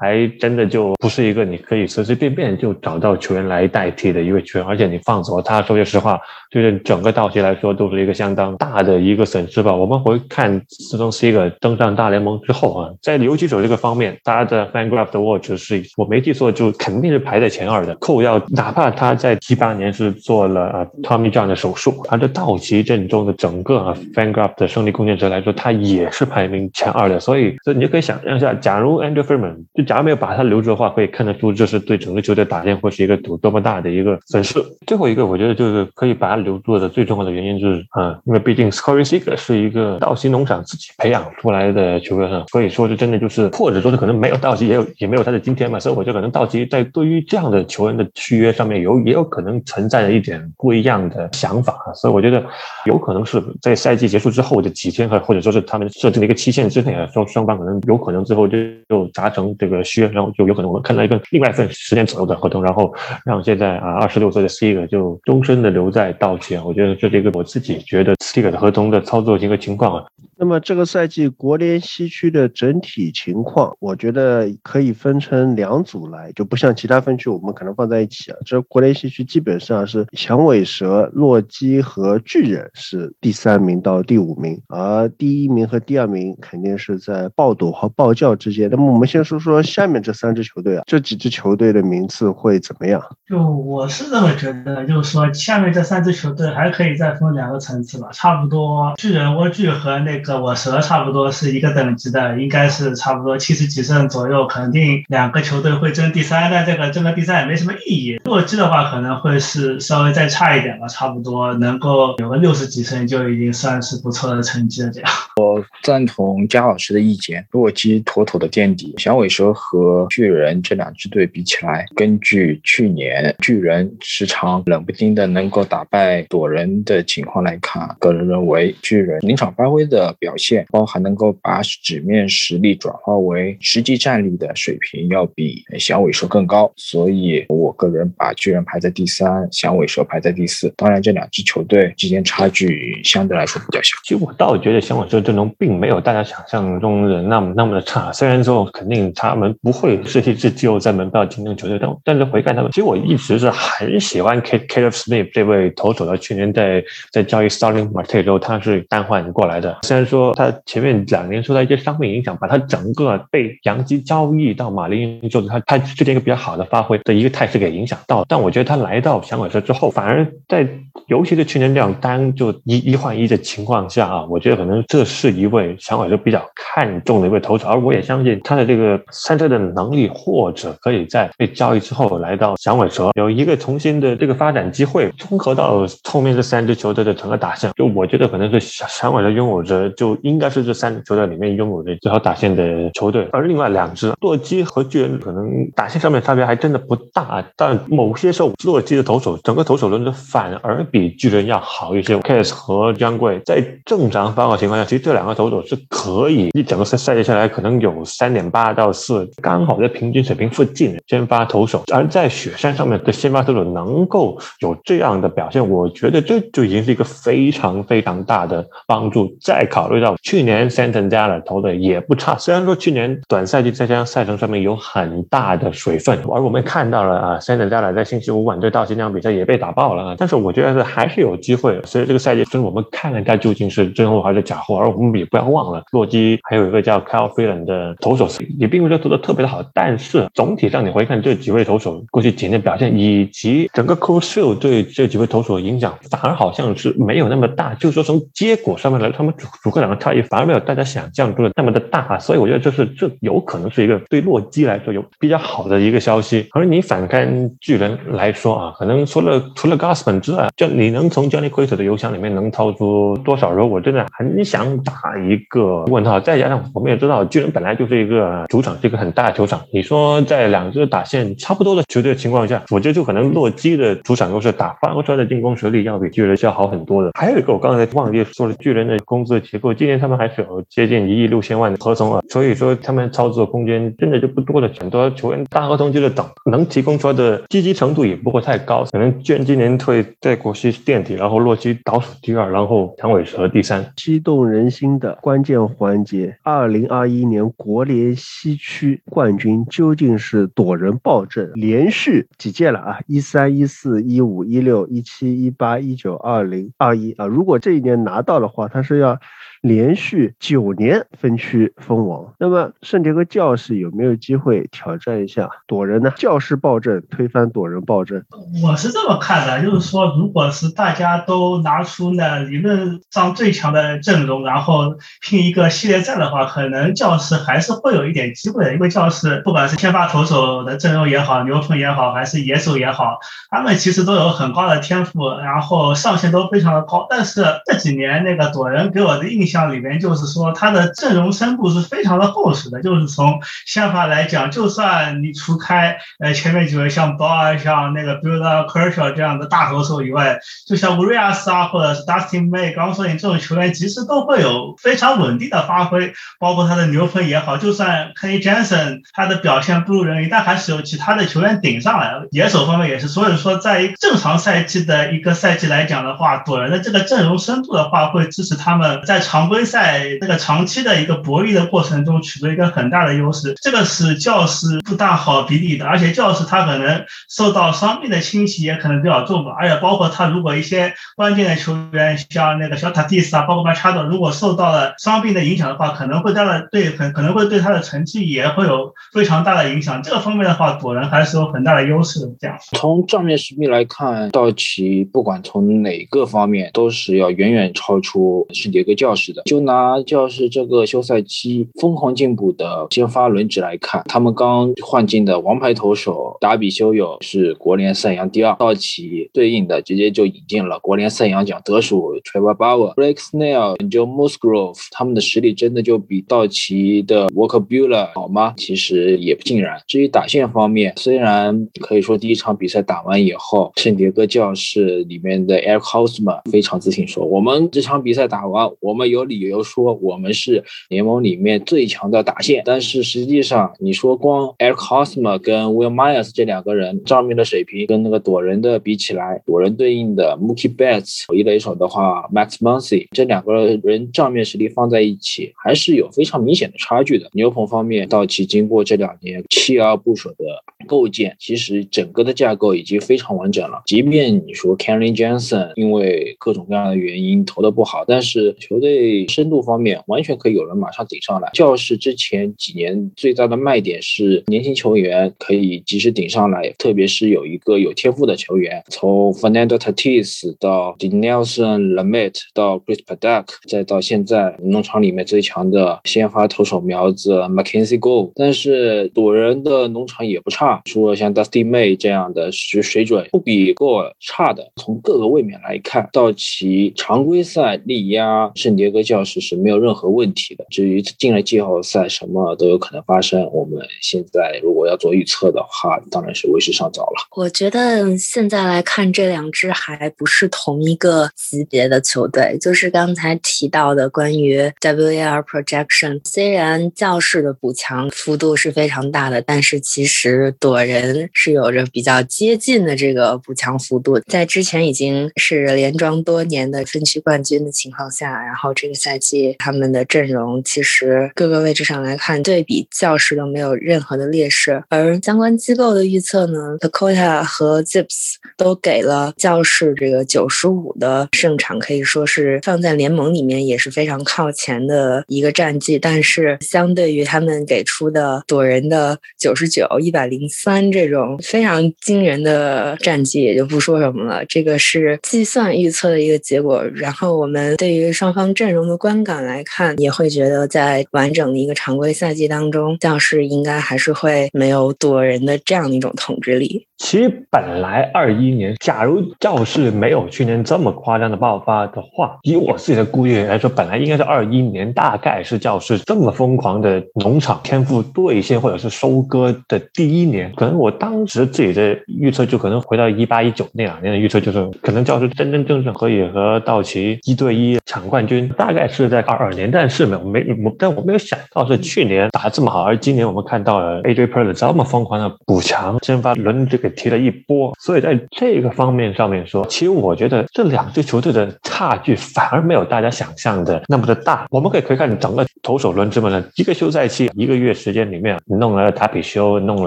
还真的就不是一个你可以随随便便就找到球员来代替的一位球员。而且你放走他，说句实话，对整个道奇来说都是一个相当大的一个损失吧。我们回看自从 Seager 登上大联盟之后啊，在游击手这个方面，他的 FanGraph 的 Watch 是我没记错，就肯定是排在前二的。扣掉，哪怕他在七八年是做了呃 Tommy John 的手术，他的道奇阵中的整个啊 FanGraph 的胜利贡献者来说，他也是排名前二的。所以，所以你就可以想象一下，假如 Andrew Freeman 就假如没有把他留住的话，可以看得出这是对整个球队打线会是一个有多么大的一个损失。最后一个，我觉得就是可以把他留住的最重要的原因就是，嗯，因为毕竟 Corey Seager 是一个道奇农场自己培养出来的球员，所以说是真的就是，或者说是可能没有道奇也有也没有他的今天嘛。所以我觉得可能道奇在对于这这样的球员的续约上面有也有可能存在着一点不一样的想法，所以我觉得有可能是在赛季结束之后的几天，或或者说是他们设定的一个期限之内啊，双双方可能有可能最后就就达成这个续约，然后就有可能我们看到一份另外一份十年左右的合同，然后让现在啊二十六岁的 C 个就终身的留在道奇啊，我觉得这是一个我自己觉得 C 个的合同的操作一个情况啊。那么这个赛季国联西区的整体情况，我觉得可以分成两组来，就不像其他分区，我们可能放在一起啊。这国联西区基本上是响尾蛇、洛基和巨人是第三名到第五名，而第一名和第二名肯定是在暴斗和暴教之间。那么我们先说说下面这三支球队啊，这几支球队的名次会怎么样？就我是这么觉得，就是说下面这三支球队还可以再分两个层次吧，差不多巨人、蜗苣和那个。我蛇差不多是一个等级的，应该是差不多七十几胜左右，肯定两个球队会争第三，但这个争个第三也没什么意义。洛基的话可能会是稍微再差一点吧，差不多能够有个六十几胜就已经算是不错的成绩了。这样，我赞同加老师的意见，洛基妥妥的垫底。响尾蛇和巨人这两支队比起来，根据去年巨人时常冷不丁的能够打败躲人的情况来看，个人认为巨人临场发挥的。表现包含能够把纸面实力转化为实际战力的水平，要比响尾蛇更高，所以我个人把巨人排在第三，响尾蛇排在第四。当然，这两支球队之间差距相对来说比较小。其实我倒觉得响尾蛇阵容并没有大家想象中的那么那么的差，虽然说肯定他们不会失去至季后赛门票竞争球队，但但是回看他们，其实我一直是很喜欢 K K F Smith 这位投手的。去年在在交易 Starling Marte 之后，他是单换过来的，虽然。说他前面两年受到一些伤病影响，把他整个被杨基交易到马林鱼，就是他他之前一个比较好的发挥的一个态势给影响到。但我觉得他来到响尾蛇之后，反而在尤其是去年这样单就一一换一的情况下啊，我觉得可能这是一位响尾蛇比较看重的一位投手，而我也相信他的这个三车的能力，或者可以在被交易之后来到响尾蛇有一个重新的这个发展机会。综合到后面这三支球队的整个打线，就我觉得可能是响尾蛇拥有着。就应该是这三支球队里面拥有的最好打线的球队，而另外两支洛基和巨人可能打线上面差别还真的不大，但某些时候洛基的投手整个投手轮子反而比巨人要好一些。Case 和江贵在正常发挥情况下，其实这两个投手是可以一整个赛赛季下来可能有三点八到四，刚好在平均水平附近先发投手，而在雪山上面的先发投手能够有这样的表现，我觉得这就已经是一个非常非常大的帮助。再考考虑到去年 santa 加了投的也不差，虽然说去年短赛季再加上赛程上面有很大的水分，而我们看到了啊 santa 加了在星期五晚对道奇那场比赛也被打爆了啊，但是我觉得还是有机会。所以这个赛季，所以我们看看他究竟是真货还是假货。而我们也不要忘了，洛基还有一个叫 Kyle f e e l a n 的投手，也并不是投的特别的好，但是总体上你回看这几位投手过去几年表现，以及整个 Cool Show 对这几位投手的影响，反而好像是没有那么大。就是说从结果上面来，他们主主客两个差异反而没有大家想象中的那么的大。所以我觉得这是这有可能是一个对洛基来说有比较好的一个消息。而你反看巨人来说啊，可能除了除了 Gassman 之外，就你能从 Johnny q u i s 的邮箱里面能掏出多少？时候我真的很想打一个问号。再加上我们也知道，巨人本来就是一个主场，是一个很大的球场。你说在两支打线差不多的球队的情况下，我觉得就可能洛基的主场优势打发挥出来的进攻实力要比巨人是要好很多的。还有一个我刚才忘记说了，巨人的工资其结构，今年他们还是有接近一亿六千万的合同啊，所以说他们操作空间真的就不多了。很多球员大合同就是等，能提供出来的积极程度也不会太高。可能巨人今年会在国西垫底，然后洛基倒数第二，然后长尾蛇第三。激动人心的关键环节，二零二一年国联西区冠军究竟是躲人暴政，连续几届了啊？一三、一四、一五、一六、一七、一八、一九、二零、二一啊！如果这一年拿到的话，他是要。连续九年分区封王，那么圣迭戈教士有没有机会挑战一下躲人呢？教士暴政推翻躲人暴政，我是这么看的，就是说，如果是大家都拿出呢理论上最强的阵容，然后拼一个系列战的话，可能教士还是会有一点机会的。因为教士不管是先发投手的阵容也好，牛棚也好，还是野手也好，他们其实都有很高的天赋，然后上限都非常的高。但是这几年那个躲人给我的印。像里面就是说，他的阵容深度是非常的厚实的。就是从宪法来讲，就算你除开呃前面几位像 b a 像那个 b i l l a Kershaw 这样的大投手以外，就像 Urias 啊，或者是 Dustin May、刚说你这种球员，其实都会有非常稳定的发挥。包括他的牛棚也好，就算 Kenny Jensen 他的表现不如人意，但还是有其他的球员顶上来了。野手方面也是，所以说在一正常赛季的一个赛季来讲的话，朵人的这个阵容深度的话，会支持他们在场。常规赛那个长期的一个博弈的过程中取得一个很大的优势，这个是教师不大好比拟的，而且教师他可能受到伤病的侵袭也可能比较重吧，而且包括他如果一些关键的球员像那个小塔蒂斯啊，包括马查多，如果受到了伤病的影响的话，可能会带来对很可能会对他的成绩也会有非常大的影响。这个方面的话，果然还是有很大的优势的。这样从账面实力来看，道奇不管从哪个方面都是要远远超出圣迭戈教士。就拿教士这个休赛期疯狂进步的先发轮值来看，他们刚换进的王牌投手达比修友是国联赛扬第二，道奇对应的直接就引进了国联赛扬奖得主 Trevor Bauer、Blake Snell、Joe Musgrove，他们的实力真的就比道奇的 Walker Buehler 好吗？其实也不尽然。至于打线方面，虽然可以说第一场比赛打完以后，圣迭戈教士里面的 Eric Hosmer 非常自信说：“我们这场比赛打完，我们有。”有理由说我们是联盟里面最强的打线，但是实际上你说光 Eric Hosmer 跟 Will Myers 这两个人账面的水平跟那个躲人的比起来，躲人对应的 Mookie Betts 一垒手的话 Max Muncy 这两个人账面实力放在一起，还是有非常明显的差距的。牛棚方面，道奇经过这两年锲而不舍的构建，其实整个的架构已经非常完整了。即便你说 Kenny Jensen 因为各种各样的原因投的不好，但是球队。深度方面，完全可以有人马上顶上来。教士之前几年最大的卖点是年轻球员可以及时顶上来，特别是有一个有天赋的球员，从 Fernando Tatis 到 Nelson Lamet 到 Chris Paddock，再到现在农场里面最强的先发投手苗子 Mackenzie Go。但是躲人的农场也不差，除了像 Dusty May 这样的水水准不比 Go 差的。从各个位面来看，道奇常规赛力压圣迭戈。教室是没有任何问题的。至于进了季后赛，什么都有可能发生。我们现在如果要做预测的话，当然是为时尚早了。我觉得现在来看，这两支还不是同一个级别的球队。就是刚才提到的关于 WAR projection。虽然教室的补强幅度是非常大的，但是其实躲人是有着比较接近的这个补强幅度。在之前已经是连庄多年的分区冠军的情况下，然后这个赛季他们的阵容其实各个位置上来看，对比教室都没有任何的劣势。而相关机构的预测呢，Dakota 和 Zips 都给了教室这个九十五的胜场，可以说是放在联盟里面也是非常靠前的一个战绩。但是相对于他们给出的躲人的九十九、一百零三这种非常惊人的战绩，也就不说什么了。这个是计算预测的一个结果。然后我们对于双方阵阵容的观感来看，也会觉得在完整的一个常规赛季当中，教室应该还是会没有躲人的这样的一种统治力。其实本来二一年，假如教室没有去年这么夸张的爆发的话，以我自己的估计来说，本来应该是二一年，大概是教室这么疯狂的农场天赋兑现或者是收割的第一年。可能我当时自己的预测就可能回到一八一九那两年的预测，就是可能教室真真正正可以和道奇一对一抢冠军，大概是在二二年。但是没有没，但我没有想到是去年打的这么好，而今年我们看到了 AJ p e r l 这么疯狂的补强，先发轮值给。提了一波，所以在这个方面上面说，其实我觉得这两支球队的差距反而没有大家想象的那么的大。我们可以可以看整个投手轮这么的一个休赛期，一个月时间里面，弄来了塔比修，弄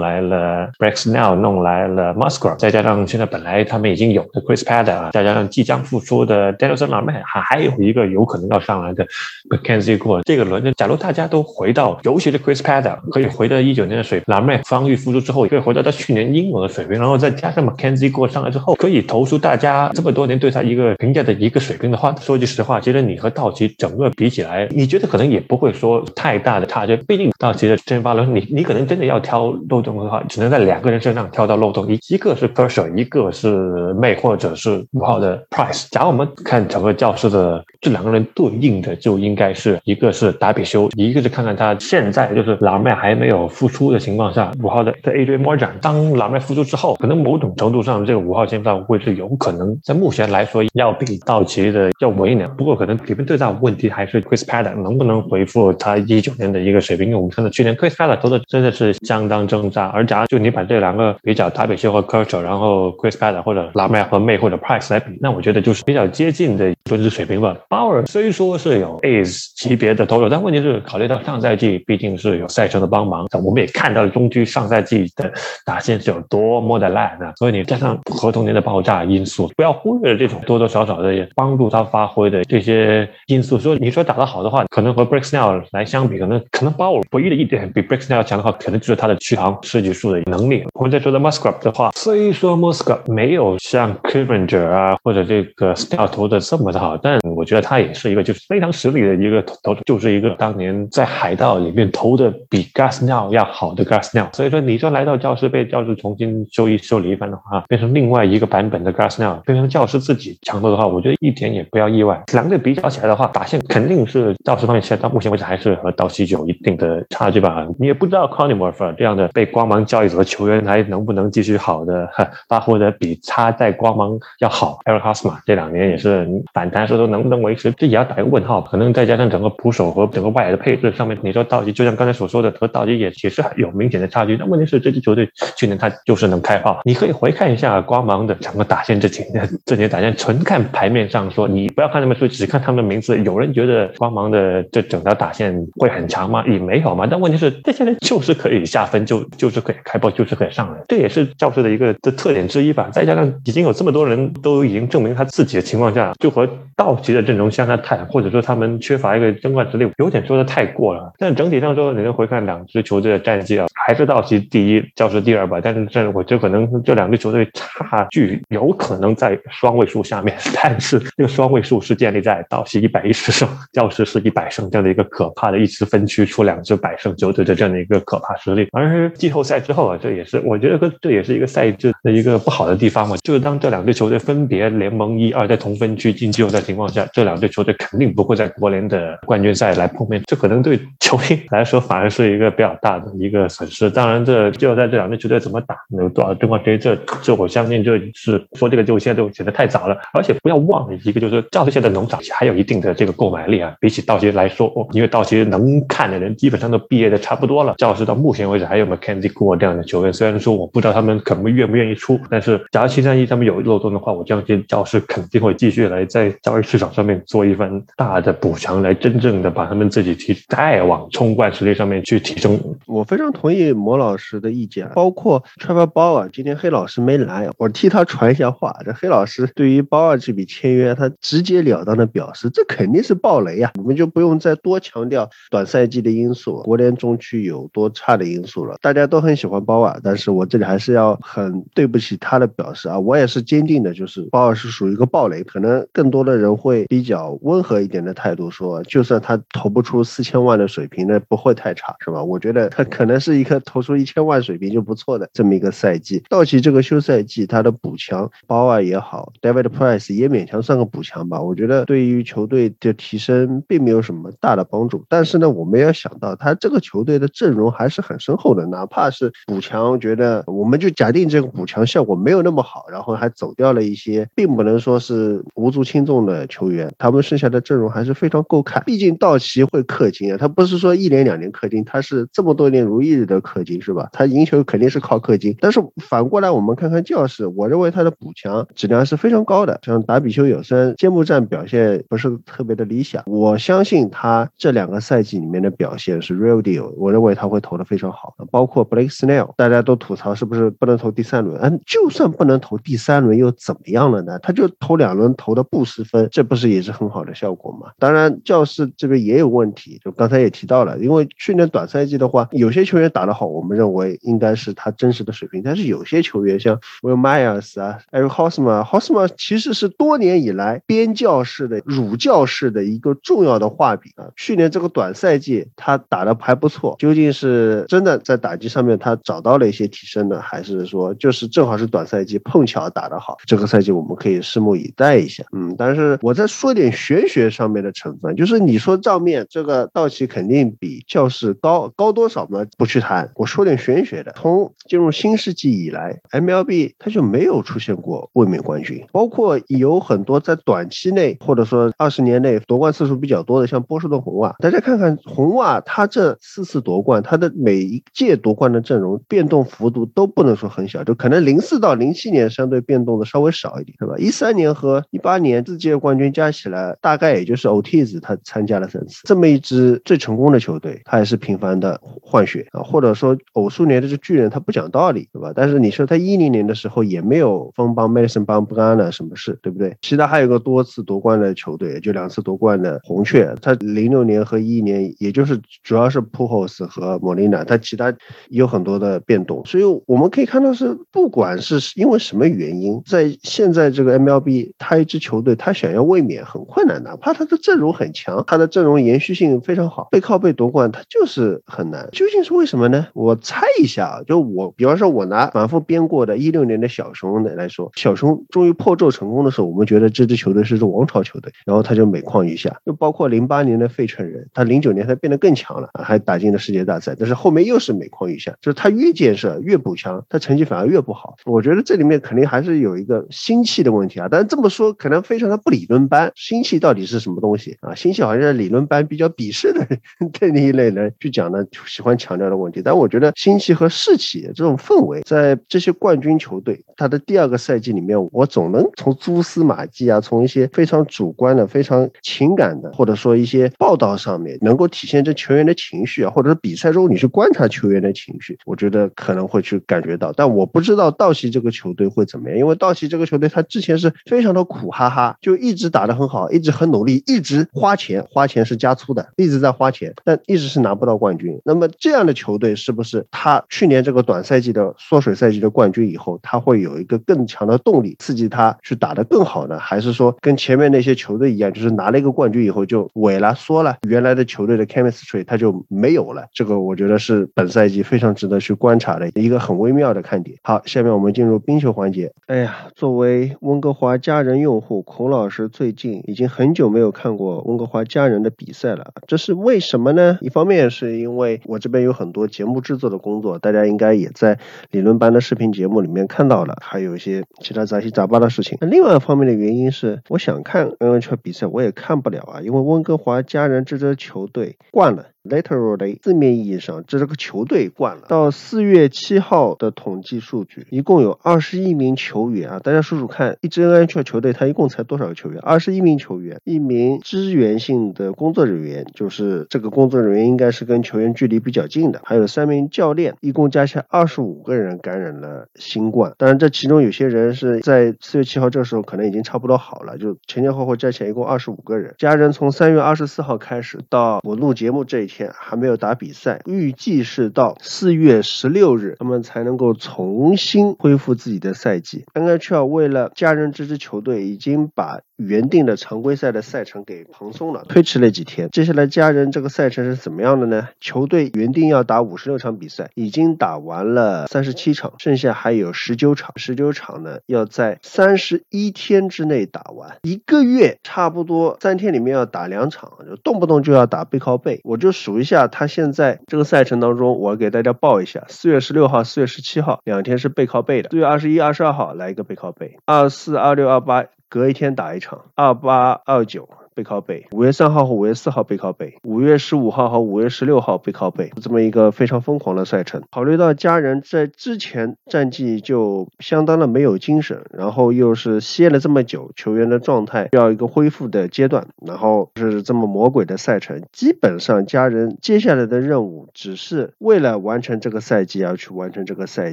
来了 Brex Now，弄来了 Musgrove，再加上现在本来他们已经有的 Chris Padder，再加上即将复出的 Danielson l a m a 还还有一个有可能要上来的 McKenzie Gore。这个轮子，假如大家都回到，尤其是 Chris Padder 可以回到一九年的水平 l a m a 防御复出之后，可以回到他去年英勇的水平。然后再加上 McKenzie 过上来之后，可以投出大家这么多年对他一个评价的一个水平的话，说句实话，其实你和道奇整个比起来，你觉得可能也不会说太大的差距。毕竟道奇的先发轮，你你可能真的要挑漏洞的话，只能在两个人身上挑到漏洞，一一个是 Kershaw，一个是 May，或者是五号的 Price。假如我们看整个教室的这两个人对硬的，就应该是一个是达比修，一个是看看他现在就是老麦还没有复出的情况下，五号的的 AJ Morgan，当老麦复出之后，可能。某种程度上，这个五号先发会是有可能在目前来说要比道奇的要稳一点。不过，可能里面最大的问题还是 Chris Paddock 能不能恢复他一九年的一个水平。因为我们看到去年 Chris Paddock 投的真的是相当挣扎。而假如就你把这两个比较，达比修和 k u r t 然后 Chris Paddock 或者拉麦和麦或者 Price 来比，那我觉得就是比较接近的分值水平吧。Bauer 虽说是有 Ace 级别的投手，但问题是考虑到上赛季毕竟是有赛程的帮忙，我们也看到了中区上赛季的打线是有多么的烂啊，所以你加上合同年的爆炸因素，不要忽略了这种多多少少的帮助他发挥的这些因素。说你说打得好的话，可能和 Bricksnell 来相比，可能可能 Bauer 唯一的一点比 Bricksnell 强的话，可能就是他的续航设计数的能力。我们再说到 Musgrove 的话，虽说 Musgrove 没有像 k i v e n g e r 啊或者这个 Snell 投的这么的好，但我觉得他也是一个就非常实力的一个投，就是一个当年在海盗里面投的比 Gas n e l 要好的 Gas n e l。所以说你说来到教室被教室重新修一修理一番的话，变成另外一个版本的 Gas n e l 变成教师自己强度的话，我觉得一点也不要意外。两队比较起来的话，打线肯定是教师方面现在到目前为止还是和道奇有一定的差距吧。你也不知道 c o n n y m o r f 这样的被光芒交易走的球员还能不能继续好的发挥的比他在光芒要好。Eric Hosmer 这两年也是反弹时候能不能维持，这也要打问号。可能再加上整个捕手和整个外野的配置上面，你说道奇就像刚才所说的，和道奇也其实有明显的差距。但问题是这支球队去年他就是能开炮，你可以回看一下光。芒的整个打线 这几年，这几年打线纯看牌面上说，你不要看他们说，只看他们的名字。有人觉得光芒的这整条打线会很强吗？也没有嘛。但问题是，这些人就是可以下分，就就是可以开炮，就是可以上来。这也是教师的一个的特点之一吧。再加上已经有这么多人都已经证明他自己的情况下，就和道奇的阵容相差太，或者说他们缺乏一个争冠实力，有点说的太过了。但整体上说，你能回看两支球队的战绩啊，还是道奇第一，教师第二吧。但是这我觉得可能这两支球队差。距有可能在双位数下面，但是这个双位数是建立在道奇一百一十胜，教师是一百胜这样的一个可怕的一支分区出两支百胜球队的这样的一个可怕实力。而季后赛之后啊，这也是我觉得这也是一个赛制的一个不好的地方嘛，就是当这两支球队分别联盟一二在同分区进季后赛情况下，这两支球队肯肯定不会在国联的冠军赛来碰面，这可能对球迷来说反而是一个比较大的一个损失。当然，这季后赛这两支球队怎么打，有多少争冠这这这我相信。这是说这个就现在就显得太早了，而且不要忘了一个，就是教师现在农场还有一定的这个购买力啊，比起道奇来说，因为道奇能看的人基本上都毕业的差不多了。教士到目前为止还有 Mackenzie Gore 这样的球员，虽然说我不知道他们可不愿不愿意出，但是假如七三一他们有漏洞的话，我相信教士肯定会继续来在交易市场上面做一番大的补强，来真正的把他们自己提再往冲冠实力上面去提升。我非常同意魔老师的意见，包括 Trevor Bauer，今天黑老师没来，我替他传一下话。这黑老师对于包啊这笔签约，他直截了当的表示，这肯定是暴雷呀，我们就不用再多强调短赛季的因素，国联中区有多差的因素了。大家都很喜欢鲍尔，但是我这里还是要很对不起他的表示啊，我也是坚定的，就是鲍尔是属于一个暴雷，可能更多的人会比较温和一点的态度说，就算他投不出四千万的水平，那不会太差，是吧？我觉得他可能是一个投出一千万水平就不错的这么一个赛季。道奇这个休赛季他的补强，包尔也好，David Price 也勉强算个补强吧。我觉得对于球队的提升并没有什么大的帮助。但是呢，我们要想到他这个球队的阵容还是很深厚的，哪怕是补强，觉得我们就假定这个补强效果没有那么好，然后还走掉了一些，并不能说是无足轻重的球员，他们剩下的阵容还是非常够看。毕竟道奇会氪金啊，他不是说一年两年氪金，他是这么多年如一日的氪金，是吧？他赢球肯定是靠氪金。但是反过来，我们看看教室，我认为他的补强质量是非常高的。像达比修有，虽然揭幕战表现不是特别的理想，我相信他这两个赛季里面的表现是 real deal。我认为他会投的非常好，包括 Blake Snell，大家都吐槽是不是不能投第三轮？嗯，就算不能投第三轮又怎么样了呢？他就投两轮投的不失分，这不是也是很好的效果效果嘛？当然，教室这边也有问题，就刚才也提到了，因为去年短赛季的话，有些球员打得好，我们认为应该是他真实的水平，但是有些球员像 Will Myers 啊，Eric Hosmer，Hosmer 其实是多年以来边教式的儒教式的一个重要的画笔啊。去年这个短赛季他打的还不错，究竟是真的在打击上面他找到了一些提升呢，还是说就是正好是短赛季碰巧打得好？这个赛季我们可以拭目以待一下。嗯，但是我再说点玄学上面的成分，就是你说账面这个道奇肯定比教士高高多少呢？不去谈。我说点玄学的，从进入新世纪以来，MLB 它就没有出现过卫冕冠军，包括有很多在短期内或者说二十年内夺冠次数比较多的，像波士顿红袜。大家看看红袜，它这四次夺冠，它的每一届夺冠的阵容变动幅度都不能说很小，就可能零四到零七年相对变动的稍微少一点，对吧？一三年和一八年四届冠军加起来，大概也就是 Otis 他参加了三次，这么一支最成功的球队，他也是频繁的换血啊，或者说偶数年的这巨人他不讲道理，对吧？但是你说他一零年的时候也没有风帮 Madison 帮不干了什么事，对不对？其他还有个多次夺冠的球队，就两次夺冠的红雀，他零六年和一一年，也就是主要是 Pujols 和 Molina，，他其他有很多的变动，所以我们可以看到是，不管是因为什么原因，在现在这个 MLB，他一支球队他想要卫冕很困难，的怕他的阵容很强，他的阵容延续性非常好，背靠背夺冠他就是很难。究竟是为什么呢？我猜一下啊，就我比方说，我拿反复编过的一六年的小熊来说，小熊终于破咒成功的时候，我们觉得这支球队是支王朝球队，然后他就每况愈下。就包括零八年的费城人，他零九年他变得更强了，还打进了世界大赛，但是后面又是每况愈下，就是他越建设越补强，他成绩反而越不好。我觉得这里面肯定还是有一个心气的问题啊。但是这么说可能非常的不理论班，心气到底是什么东西啊？心气好像是理论班比较鄙视的对那 一类人去讲的，喜欢强调的问题。但我觉得心气和士气这种氛围，在这些冠军球队他的第二个赛季里面，我总能从蛛丝马迹啊，从一些非常主观的、非常情感的，或者说一些报道上面，能够体现这球员的情绪啊，或者是比赛中你去观察球员的情绪，我觉得可能会去感觉到。但我不知道道奇这个球队会怎么样，因为道奇这个球队他之前是非常的苦哈哈，就一直打得很好，一直很努力，一直花钱，花钱是加粗的，一直在花钱，但一直是拿不到冠军。那么这样的球队是不是他去年这个短赛季的缩水赛季的冠军以后，他会有一个更强的动力，刺激他去打得更好呢？还是说跟前面那些球队一样，就是拿了一个冠军以后就萎了、缩了，原来的球队的 chemistry 他就没有了？这个我觉得是本赛季非常值得去观察的一个很微妙的看点。好，下面我们进入冰球环节。哎呀，作为温哥华家人用户，孔老师最近已经很久有没有看过温哥华家人的比赛了，这是为什么呢？一方面是因为我这边有很多节目制作的工作，大家应该也在理论班的视频节目里面看到了，还有一些其他杂七杂八的事情。那另外一方面的原因是，我想看 NHL 比赛，我也看不了啊，因为温哥华家人这支球队惯了。Literally，字面意义上，这是个球队惯了。到四月七号的统计数据，一共有二十一名球员啊，大家数数看，一支 NHL 球队它一共才多少个球员？二十一名球员，一名支援性的工作人员，就是这个工作人员应该是跟球员距离比较近的，还有三名教练，一共加起来二十五个人感染了新冠。当然，这其中有些人是在四月七号这时候可能已经差不多好了，就前前后后加起来一共二十五个人。家人从三月二十四号开始到我录节目这一。天还没有打比赛，预计是到四月十六日，他们才能够重新恢复自己的赛季。NHL 为了家人这支球队，已经把。原定的常规赛的赛程给蓬松了，推迟了几天。接下来家人这个赛程是怎么样的呢？球队原定要打五十六场比赛，已经打完了三十七场，剩下还有十九场。十九场呢，要在三十一天之内打完，一个月差不多三天里面要打两场，就动不动就要打背靠背。我就是数一下，他现在这个赛程当中，我给大家报一下：四月十六号、四月十七号两天是背靠背的；四月二十一、二十二号来一个背靠背；二四、二六、二八。隔一天打一场，二八二九。背靠背，五月三号和五月四号背靠背，五月十五号和五月十六号背靠背，这么一个非常疯狂的赛程。考虑到家人在之前战绩就相当的没有精神，然后又是歇了这么久，球员的状态需要一个恢复的阶段，然后是这么魔鬼的赛程，基本上家人接下来的任务只是为了完成这个赛季而去完成这个赛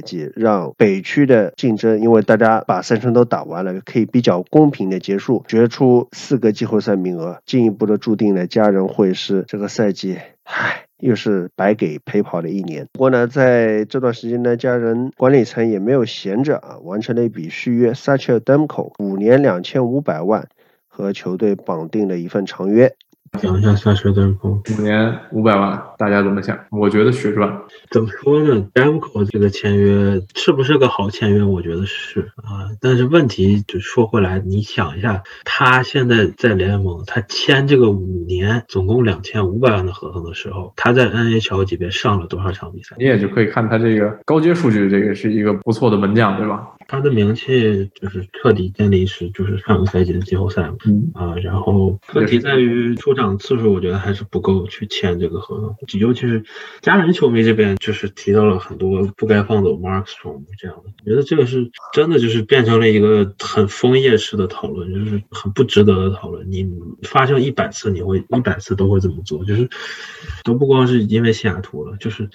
季，让北区的竞争，因为大家把赛程都打完了，可以比较公平的结束，决出四个季后赛名。名额进一步的注定了家人会是这个赛季，唉，又是白给陪跑了一年。不过呢，在这段时间呢，家人管理层也没有闲着啊，完成了一笔续约，Sacha Demko 五年两千五百万，和球队绑定了一份长约。讲一下下学的五年五百万，大家怎么想？我觉得血赚。怎么说呢？Demko 这个签约是不是个好签约？我觉得是啊，但是问题就说回来，你想一下，他现在在联盟，他签这个五年，总共两千五百万的合同的时候，他在 NHL 级别上了多少场比赛？你也就可以看他这个高阶数据，这个是一个不错的门将，对吧？他的名气就是彻底建立是就是上个赛季的季后赛嘛，嗯啊，然后问题在于出场次数，我觉得还是不够去签这个合同，尤其是家人球迷这边就是提到了很多不该放走 Markstrom 这样的，我觉得这个是真的就是变成了一个很枫叶式的讨论，就是很不值得的讨论。你发生一百次，你会一百次都会这么做，就是都不光是因为西雅图了，就是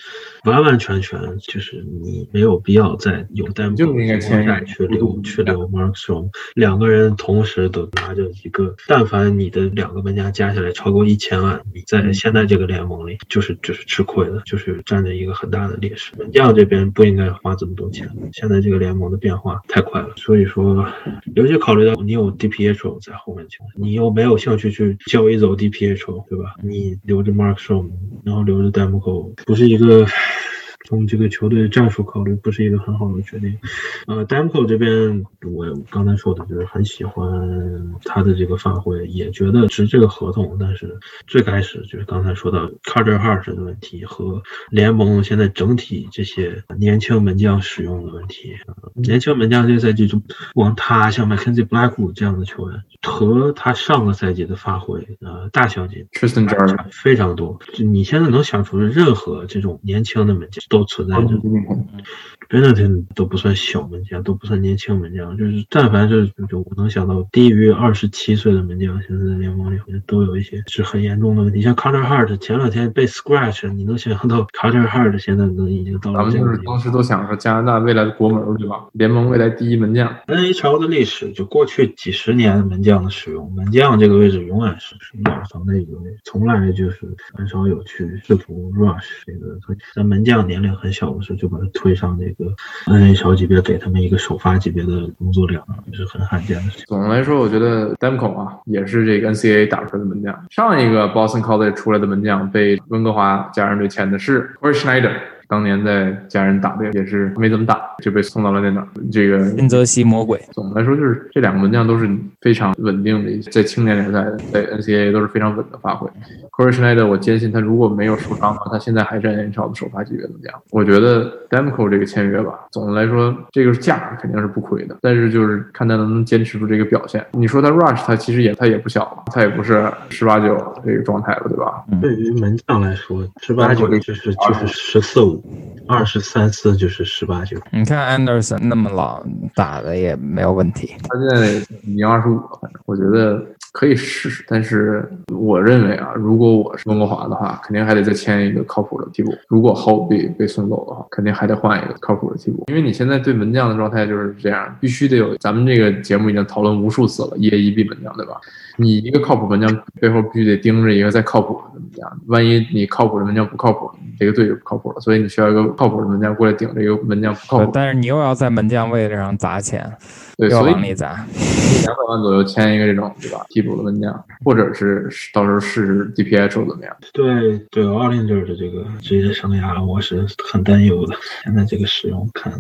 完完全全就是你没有必要再有担保，就应该签。去留去留 Markstrom，两个人同时都拿着一个，但凡你的两个门将加起来超过一千万，你在现在这个联盟里就是就是吃亏的，就是占着一个很大的劣势。门将这边不应该花这么多钱，现在这个联盟的变化太快了，所以说，尤其考虑到你有 DPH 在后面，你又没有兴趣去交易走 DPH，对吧？你留着 Markstrom，然后留着 Demko，不是一个。从这个球队战术考虑，不是一个很好的决定。呃 d a m k o 这边，我刚才说的就是很喜欢他的这个发挥，也觉得值这个合同。但是最开始就是刚才说到 Carter Hart 的问题和联盟现在整体这些年轻门将使用的问题。年轻门将这个赛季就光他像 Mackenzie Blackwood 这样的球员，和他上个赛季的发挥，呃，大相径庭非常多。就你现在能想出的任何这种年轻的门将。都存在着。e e o n 都不算小门将，都不算年轻门将，就是但凡是就我能想到低于二十七岁的门将，现在在联盟里好像都有一些是很严重的问题。像 Carter Hart 前两天被 Scratch，你能想象到 Carter Hart 现在都已经到了。咱们就是当时都想说加拿大未来的国门对吧？联盟未来第一门将。NHL 的历史就过去几十年门将的使用，门将这个位置永远是养成的一个位置，从来就是很少有去试图 rush 这个。在门将年龄很小的时候就把他推上那个。N A 小级别给他们一个首发级别的工作量，也是很罕见的事情。总的来说，我觉得 Demko 啊，也是这个 NCAA 打出来的门将。上一个 Boston College 出来的门将被温哥华家人队签的是 Corey Schneider。当年在家人打的也是没怎么打，就被送到了那哪儿。这个新泽西魔鬼。总的来说，就是这两个门将都是非常稳定的，在青年联赛、在 NCAA 都是非常稳的发挥。Corey Schneider，我坚信他如果没有受伤的话，他现在还是 n h l 的首发级别门将。我觉得 Demko 这个签约吧，总的来说，这个价肯定是不亏的，但是就是看他能不能坚持住这个表现。你说他 Rush，他其实也他也不小了，他也不是十八九这个状态了，对吧？对于门将来说，十八九就是就是十四五，二十三四就是十八九。你看 Anderson 那么老，打的也没有问题。他现在已经二十五了，反正我觉得。可以试试，但是我认为啊，如果我是温哥华的话，肯定还得再签一个靠谱的替补。如果 Hope 被被送走的话，肯定还得换一个靠谱的替补。因为你现在对门将的状态就是这样，必须得有。咱们这个节目已经讨论无数次了，一 A 一 B 门将，对吧？你一个靠谱门将背后必须得盯着一个再靠谱的门将，万一你靠谱的门将不靠谱，你这个队就不靠谱了。所以你需要一个靠谱的门将过来顶这个门将不靠谱。但是你又要在门将位置上砸钱。对，所以往里砸，两百万左右签一个这种，对吧？替补的门将，或者是到时候试试 DPH 怎么样？对对，奥林队的这个职业生涯，我是很担忧的。现在这个使用看，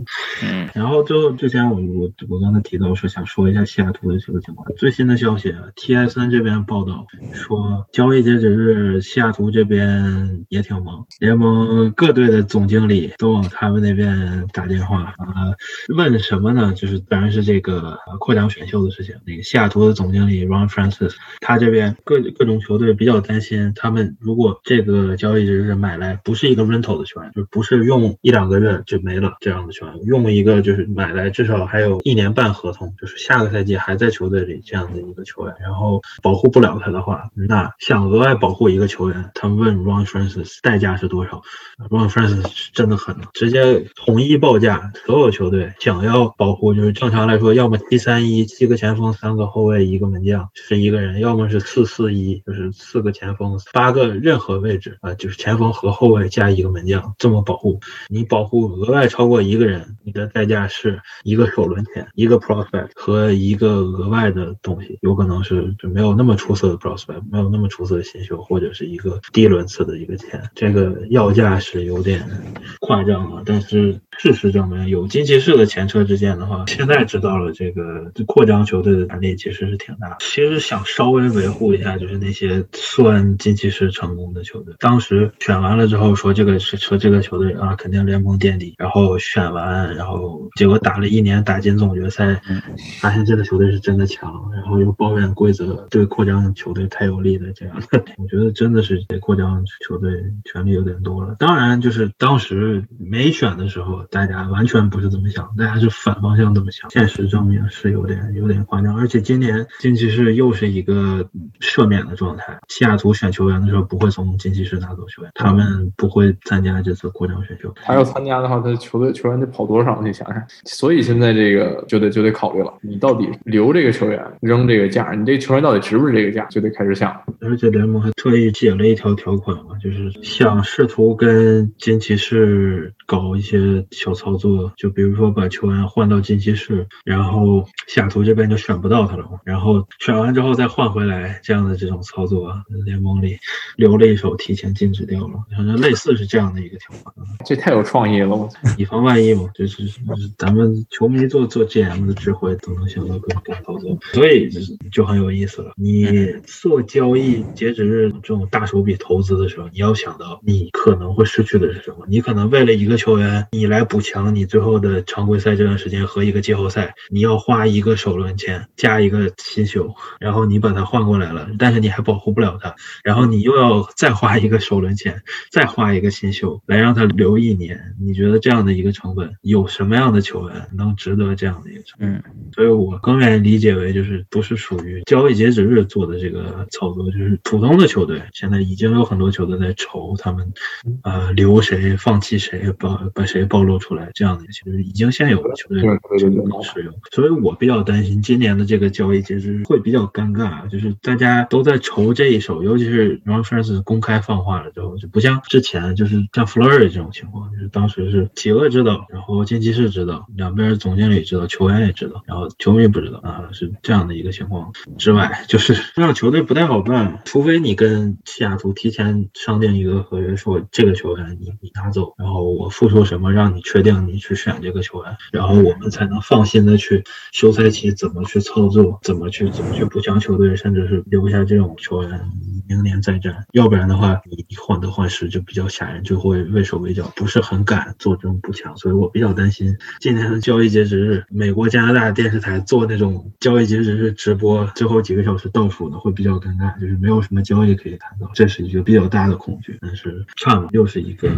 嗯。然后就之前我我我刚才提到说想说一下西雅图的这个情况。最新的消息，TSN 这边报道说，交易截止日西雅图这边也挺忙，联盟各队的总经理都往他们那边打电话啊，问什么呢？就是当然是这个。个扩张选秀的事情，那个西雅图的总经理 Ron Francis，他这边各各种球队比较担心，他们如果这个交易日买来不是一个 rental 的球员，就不是用一两个月就没了这样的球员，用一个就是买来至少还有一年半合同，就是下个赛季还在球队里这样的一个球员，然后保护不了他的话，那想额外保护一个球员，他们问 Ron Francis 代价是多少？Ron Francis 真的狠，直接统一报价，所有球队想要保护，就是正常来说。要么七三一七个前锋三个后卫一个门将是一个人，要么是四四一就是四个前锋八个任何位置啊，就是前锋和后卫加一个门将这么保护。你保护额外超过一个人，你的代价是一个首轮签，一个 prospect 和一个额外的东西，有可能是就没有那么出色的 prospect，没有那么出色的新秀，或者是一个低轮次的一个签。这个要价是有点夸张了，但是事实证明有金骑士的前车之鉴的话，现在知道了这个扩张球队的能力其实是挺大。其实想稍微维护一下，就是那些算近期是成功的球队，当时选完了之后说这个是说这个球队啊肯定联盟垫底，然后选完，然后结果打了一年打进总决赛，发现这个球队是真的强，然后又抱怨规则对扩张球队太有利的这样的，我觉得真的是对扩张球队权力有点多了。当然，就是当时没选的时候，大家完全不是这么想，大家是反方向这么想，现实。证明是有点有点夸张，而且今年金骑士又是一个赦免的状态。西雅图选球员的时候不会从金骑士拿走球员，他们不会参加这次扩张选秀。他要参加的话，他球队球员得跑多少？你想想。所以现在这个就得就得考虑了，你到底留这个球员，扔这个价，你这球员到底值不值这个价，就得开始想。而且联盟还特意写了一条条款嘛，就是想试图跟金骑士搞一些小操作，就比如说把球员换到金骑士，然后。然后西雅图这边就选不到他了，然后选完之后再换回来，这样的这种操作，联盟里留了一手，提前禁止掉了，反正类似是这样的一个条款。这太有创意了！以防万一嘛，就是咱们球迷做做 GM 的智慧都能想到各种操作，所以就很有意思了。你做交易截止日这种大手笔投资的时候，你要想到你可能会失去的是什么？你可能为了一个球员，你来补强你最后的常规赛这段时间和一个季后赛。你要花一个首轮签加一个新秀，然后你把他换过来了，但是你还保护不了他，然后你又要再花一个首轮签，再花一个新秀来让他留一年。你觉得这样的一个成本，有什么样的球员能值得这样的一个成本？所以我更愿意理解为，就是不是属于交易截止日做的这个操作，就是普通的球队现在已经有很多球队在愁他们，呃，留谁放弃谁，把把谁暴露露出来这样的一个球队，已经现有的球队对对对对能使用。所以我比较担心今年的这个交易其实会比较尴尬，就是大家都在愁这一手，尤其是 Ron Fers 公开放话了之后，就不像之前就是像 f l u r y 这种情况，就是当时是企鹅知道，然后经纪室知道，两边总经理知道，球员也知道，然后球迷不知道啊，是这样的一个情况。之外，就是让球队不太好办，除非你跟西雅图提前商定一个合约，说这个球员你你拿走，然后我付出什么让你确定你去选这个球员，然后我们才能放心的去休赛期怎么去操作，怎么去怎么去补强球队，甚至是留下这种球员明年再战，要不然的话你你患得患失就比较吓人，就会畏手畏脚，不是很敢做这种补强，所以我比较担心今年的交易截止日，美国、加拿大电视台做那种交易截止日直播，最后几个小时倒数的会比较尴尬，就是没有什么交易可以谈到，这是一个比较大的恐惧。但是 Trump 又是一个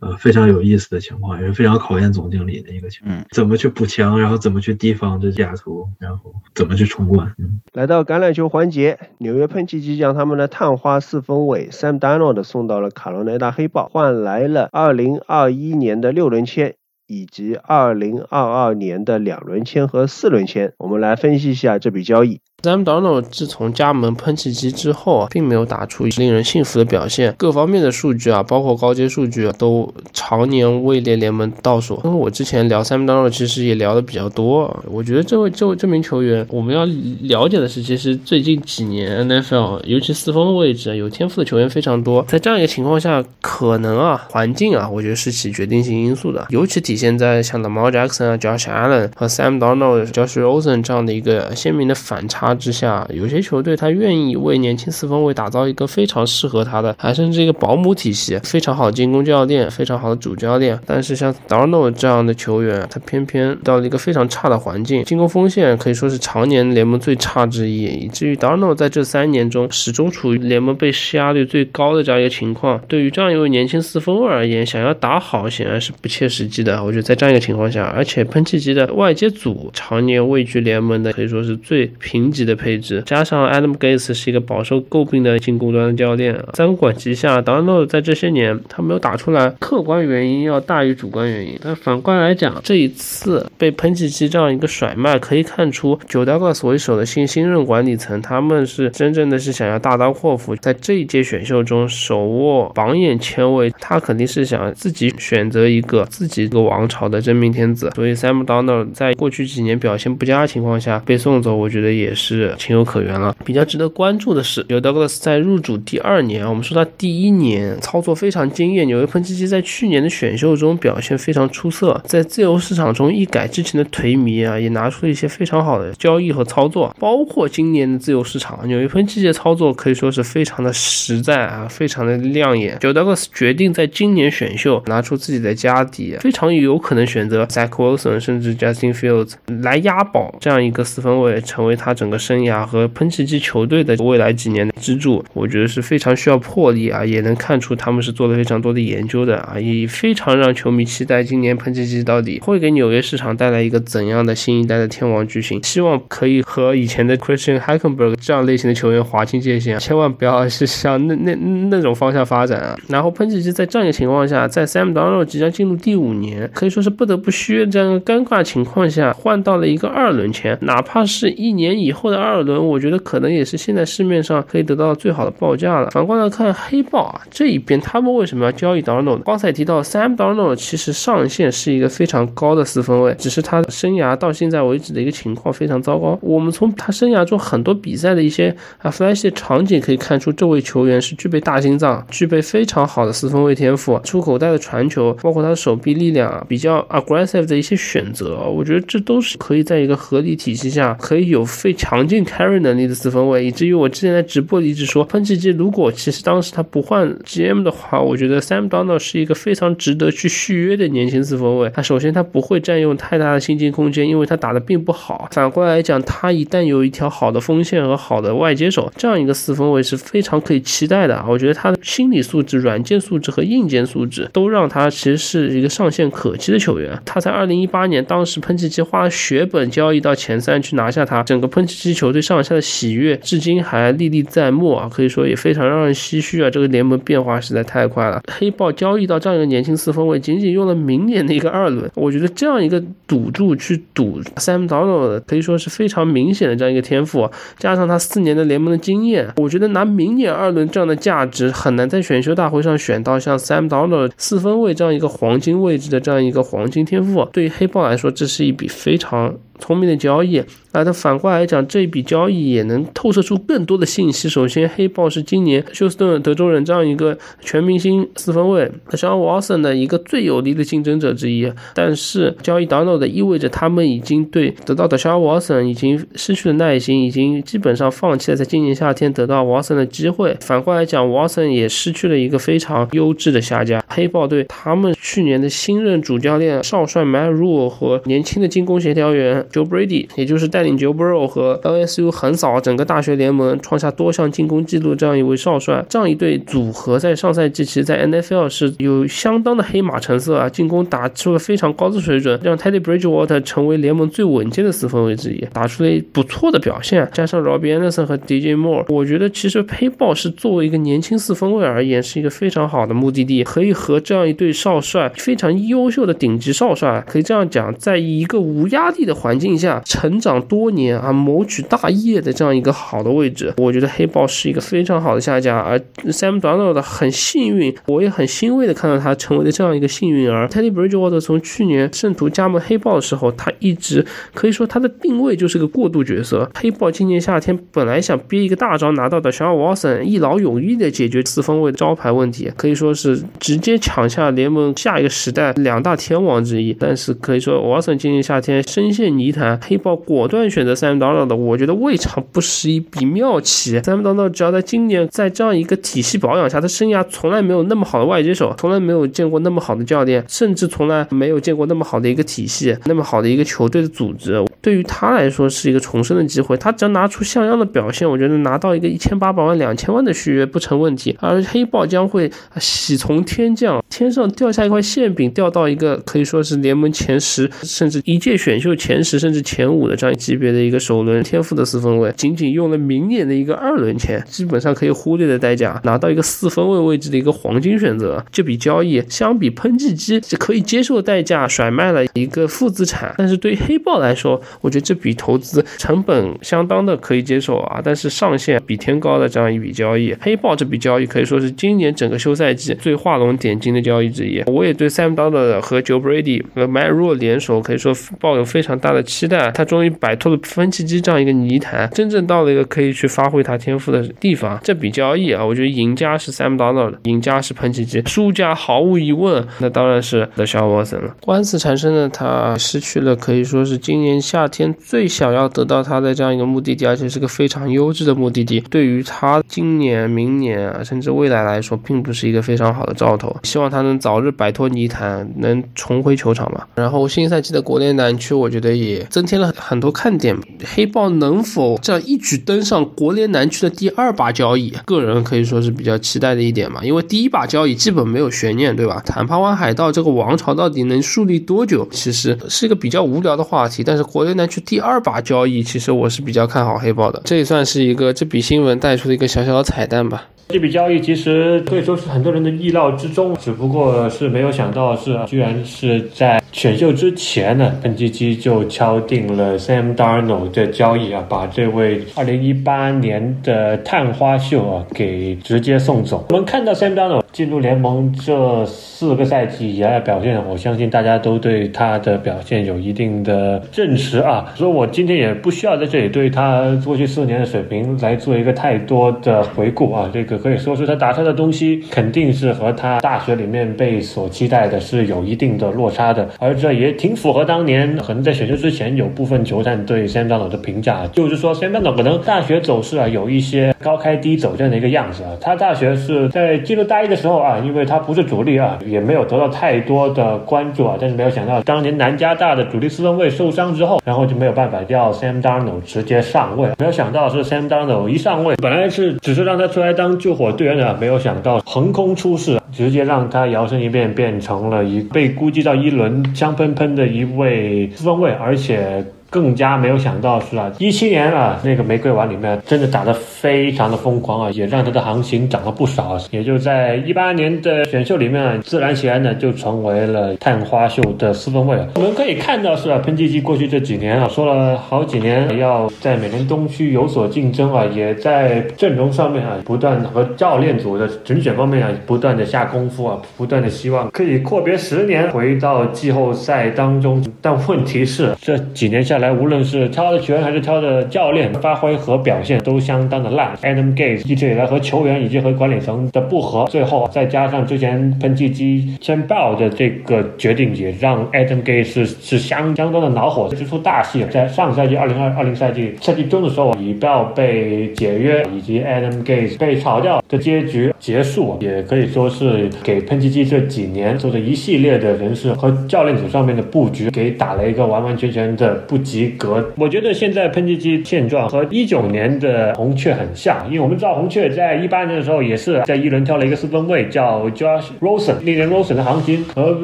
呃非常有意思的情况，也是非常考验总经理的一个情况，怎么去补强，然后怎么去提防这西雅图，然后怎么去冲冠。嗯，来到橄榄球环节，纽约喷气机将他们的探花四分卫 Sam Donald 送到了卡罗来纳黑豹，换来了2021年的六轮签。以及2022年的两轮签和四轮签，我们来分析一下这笔交易。Sam Darnold 自从加盟喷气机之后啊，并没有打出令人信服的表现，各方面的数据啊，包括高阶数据啊，都常年位列联盟倒数。因为我之前聊 Sam Darnold 其实也聊的比较多，我觉得这位这位这名球员，我们要了解的是，其实最近几年 NFL 尤其四分位置有天赋的球员非常多，在这样一个情况下，可能啊环境啊，我觉得是起决定性因素的，尤其体现在像 Lamar Jackson 啊、Josh Allen 和 Sam Darnold、Josh Rosen 这样的一个鲜明的反差。之下，有些球队他愿意为年轻四分卫打造一个非常适合他的，还甚至一个保姆体系，非常好的进攻教练，非常好的主教练。但是像 Darno 这样的球员，他偏偏到了一个非常差的环境，进攻锋线可以说是常年联盟最差之一，以至于 Darno 在这三年中始终处于联盟被施压率最高的这样一个情况。对于这样一位年轻四分卫而言，想要打好显然是不切实际的。我觉得在这样一个情况下，而且喷气机的外接组常年位居联盟的可以说是最贫瘠的配置，加上 Adam Gates 是一个饱受诟病的进攻端的教练，三管齐下，Donald 在这些年他没有打出来，客观原因要大于主观原因。但反观来讲，这一次被喷气机这样一个甩卖，可以看出九 Douglas 为首的新新任管理层，他们是真正的是想要大刀阔斧，在这一届选秀中手握榜眼签位，他肯定是想自己选择一个自己一个王朝的真命天子。所以 Sam Donald 在过去几年表现不佳的情况下被送走，我觉得也是是情有可原了。比较值得关注的是，有 Douglas 在入主第二年，我们说他第一年操作非常惊艳，纽约喷气机在去年的选秀中表现非常出色，在自由市场中一改之前的颓靡啊，也拿出了一些非常好的交易和操作，包括今年的自由市场，纽约喷气机的操作可以说是非常的实在啊，非常的亮眼。九 Douglas 决定在今年选秀拿出自己的家底，非常有可能选择 Zach Wilson 甚至 Justin Fields 来押宝这样一个四分卫，成为他整个生涯和喷气机球队的未来几年的支柱。我觉得是非常需要魄力啊，也能看出他们是做了非常多的研究的啊，也非常让球迷期待今年喷气机到底会给纽约市场带来一个怎样的新一代的天王巨星。希望可以和以前的 Christian Hackenberg 这样类型的球员划清界限，千万不要 是向那那那种方向发展啊。然后喷气机在这样一个情况下，在 Sam Darnold 即将进入第五年，可以说是不得不削这样一个尴尬情况下，换到了一个二轮签，哪怕是一年以后的二轮，我觉得可能也是现在市面上可以得到最好的报价了。反观来看黑豹啊这一边，他们为什么要交易 Darnold？刚才提到 Sam Darnold 其实上限是一个非常高的四分卫，只是他生涯到现在为止的一个情况非常糟糕。我们从他生涯中很多比赛的一些啊 flash 的场景可以看出，这位球员是具备大心脏，具备非常好的四分卫天赋，出口袋的传球，包括他的手臂力量啊，比较 aggressive 的一些选择，我觉得这都是可以在一个合理体系下可以有非常强劲 carry 能力的四分卫。以至于我之前在直播里一直说，喷气机如果其实当时他不换 GM 的话，我觉得 Sam Donald 是一个非常值得去续约的年轻四分卫。他首先他不会占用太大的薪金空间，因为他打的并不好。反过来讲，他一旦有一条好的锋线和好的外接手，这样一个四分卫是非常可以期待的。我觉得他的心理素质、软件素质和硬件素质都让他其实是一个上限可期的球员。他在二零一八年当时喷气机花血本交易到前三去拿下他，整个喷气支球队上下的喜悦，至今还历历在目啊，可以说也非常让人唏嘘啊。这个联盟变化实在太快了，黑豹交易到这样一个年轻四分卫，仅仅用了明年的一个二轮，我觉得这样一个赌注去赌 Sam Donald，可以说是非常明显的这样一个天赋，加上他四年的联盟的经验，我觉得拿明年二轮这样的价值，很难在选秀大会上选到像 Sam Donald 四分卫这样一个黄金位置的这样一个黄金天赋。对于黑豹来说，这是一笔非常。聪明的交易，啊，它反过来讲，这一笔交易也能透射出更多的信息。首先，黑豹是今年休斯顿德州人这样一个全明星四分卫，像 Watson 的一个最有力的竞争者之一。但是，交易 Donald 意味着他们已经对得到的 s h a Watson 已经失去了耐心，已经基本上放弃了在今年夏天得到 Watson 的机会。反过来讲，Watson 也失去了一个非常优质的下家。黑豹队他们去年的新任主教练少帅 Matt Rule 和年轻的进攻协调员。Joe Brady，也就是带领 Joe Burrow 和 LSU 横扫整个大学联盟，创下多项进攻纪录这样一位少帅，这样一对组合在上赛季其实，在 NFL 是有相当的黑马成色啊，进攻打出了非常高的水准，让 Teddy Bridgewater 成为联盟最稳健的四分卫之一，打出了不错的表现。加上 Robbie Anderson 和 DJ Moore，我觉得其实黑豹是作为一个年轻四分卫而言，是一个非常好的目的地，可以和这样一对少帅非常优秀的顶级少帅，可以这样讲，在一个无压力的环境下成长多年啊，谋取大业的这样一个好的位置，我觉得黑豹是一个非常好的下家。而 Sam Donald 很幸运，我也很欣慰的看到他成为了这样一个幸运儿。Teddy Bridgewater 从去年圣徒加盟黑豹的时候，他一直可以说他的定位就是个过渡角色。黑豹今年夏天本来想憋一个大招拿到的 s h a n Watson，一劳永逸的解决四分卫的招牌问题，可以说是直接抢下联盟下一个时代两大天王之一。但是可以说 Watson 今年夏天深陷泥黑豹果断选择 Sam Donald，我觉得未尝不是一笔妙棋。Sam Donald 只要在今年在这样一个体系保养下，他生涯从来没有那么好的外接手，从来没有见过那么好的教练，甚至从来没有见过那么好的一个体系，那么好的一个球队的组织。对于他来说是一个重生的机会。他只要拿出像样的表现，我觉得拿到一个一千八百万、两千万的续约不成问题。而黑豹将会喜从天降，天上掉下一块馅饼，掉到一个可以说是联盟前十，甚至一届选秀前十，甚至前。五的这样级别的一个首轮天赋的四分位，仅仅用了明年的一个二轮签，基本上可以忽略的代价，拿到一个四分位位置的一个黄金选择。这笔交易相比喷气机是可以接受的代价，甩卖了一个负资产。但是对于黑豹来说，我觉得这笔投资成本相当的可以接受啊，但是上限比天高的这样一笔交易，黑豹这笔交易可以说是今年整个休赛季最画龙点睛的交易之一。我也对 Sam Donald 和 Joe Brady 和 Matt Rule 联手可以说抱有非常大的期待。他终于摆脱了分气机这样一个泥潭，真正到了一个可以去发挥他天赋的地方。这笔交易啊，我觉得赢家是 Sam Donald，赢家是喷气机，输家毫无疑问，那当然是 The s h a Watson 了。官司缠身的他失去了可以说是今年夏天最想要得到他的这样一个目的地，而且是个非常优质的目的地。对于他今年、明年啊，甚至未来来说，并不是一个非常好的兆头。希望他能早日摆脱泥潭，能重回球场吧。然后新赛季的国内南区，我觉得也增添了很。多看点，黑豹能否这样一举登上国联南区的第二把交椅？个人可以说是比较期待的一点嘛，因为第一把交椅基本没有悬念，对吧？坦帕湾海盗这个王朝到底能树立多久？其实是一个比较无聊的话题。但是国联南区第二把交椅，其实我是比较看好黑豹的，这也算是一个这笔新闻带出的一个小小的彩蛋吧。这笔交易其实可以说是很多人的意料之中，只不过是没有想到是居然是在选秀之前呢，喷气机就敲定了 Sam Darnold 的交易啊，把这位2018年的探花秀啊给直接送走。我们看到 Sam Darnold 进入联盟这四个赛季以来的表现，我相信大家都对他的表现有一定的认识啊，所以我今天也不需要在这里对他过去四年的水平来做一个太多的回顾啊，这个。可以说是他打出来的东西肯定是和他大学里面被所期待的是有一定的落差的，而这也挺符合当年可能在选秀之前有部分球探对 Sam Darnold 的评价，就是说 Sam Darnold 可能大学走势啊有一些高开低走这样的一个样子啊。他大学是在进入大一的时候啊，因为他不是主力啊，也没有得到太多的关注啊，但是没有想到当年南加大的主力四分卫受伤之后，然后就没有办法叫 Sam Darnold 直接上位，没有想到是 Sam Darnold 一上位，本来是只是让他出来当救。火队员的，没有想到横空出世，直接让他摇身一变，变成了一被估计到一轮香喷喷的一位四分卫，而且。更加没有想到是啊，一七年啊那个玫瑰碗里面真的打得非常的疯狂啊，也让他的行情涨了不少。也就在一八年的选秀里面啊，自然而然的就成为了探花秀的四分卫。我们可以看到是啊，喷气机过去这几年啊，说了好几年要在美联东区有所竞争啊，也在阵容上面啊不断和教练组的整选方面啊不断的下功夫啊，不断的希望可以阔别十年回到季后赛当中。但问题是这几年下来，无论是挑的球员还是挑的教练，发挥和表现都相当的烂。Adam Gates 一直以来和球员以及和管理层的不和，最后再加上之前喷气机签报的这个决定，也让 Adam Gase 是是相相当的恼火，这出大戏在上赛季二零二二零赛季赛季中的时候，以报被解约以及 Adam Gates 被炒掉的结局结束，也可以说是给喷气机这几年做的一系列的人事和教练组上面的布局给打了一个完完全全的不及格。我觉得现在喷气机现状和一九年的红雀很像，因为我们知道红雀在一八年的时候也是在一轮挑了一个四分卫叫 Josh Rosen，那年 Rosen 的行情和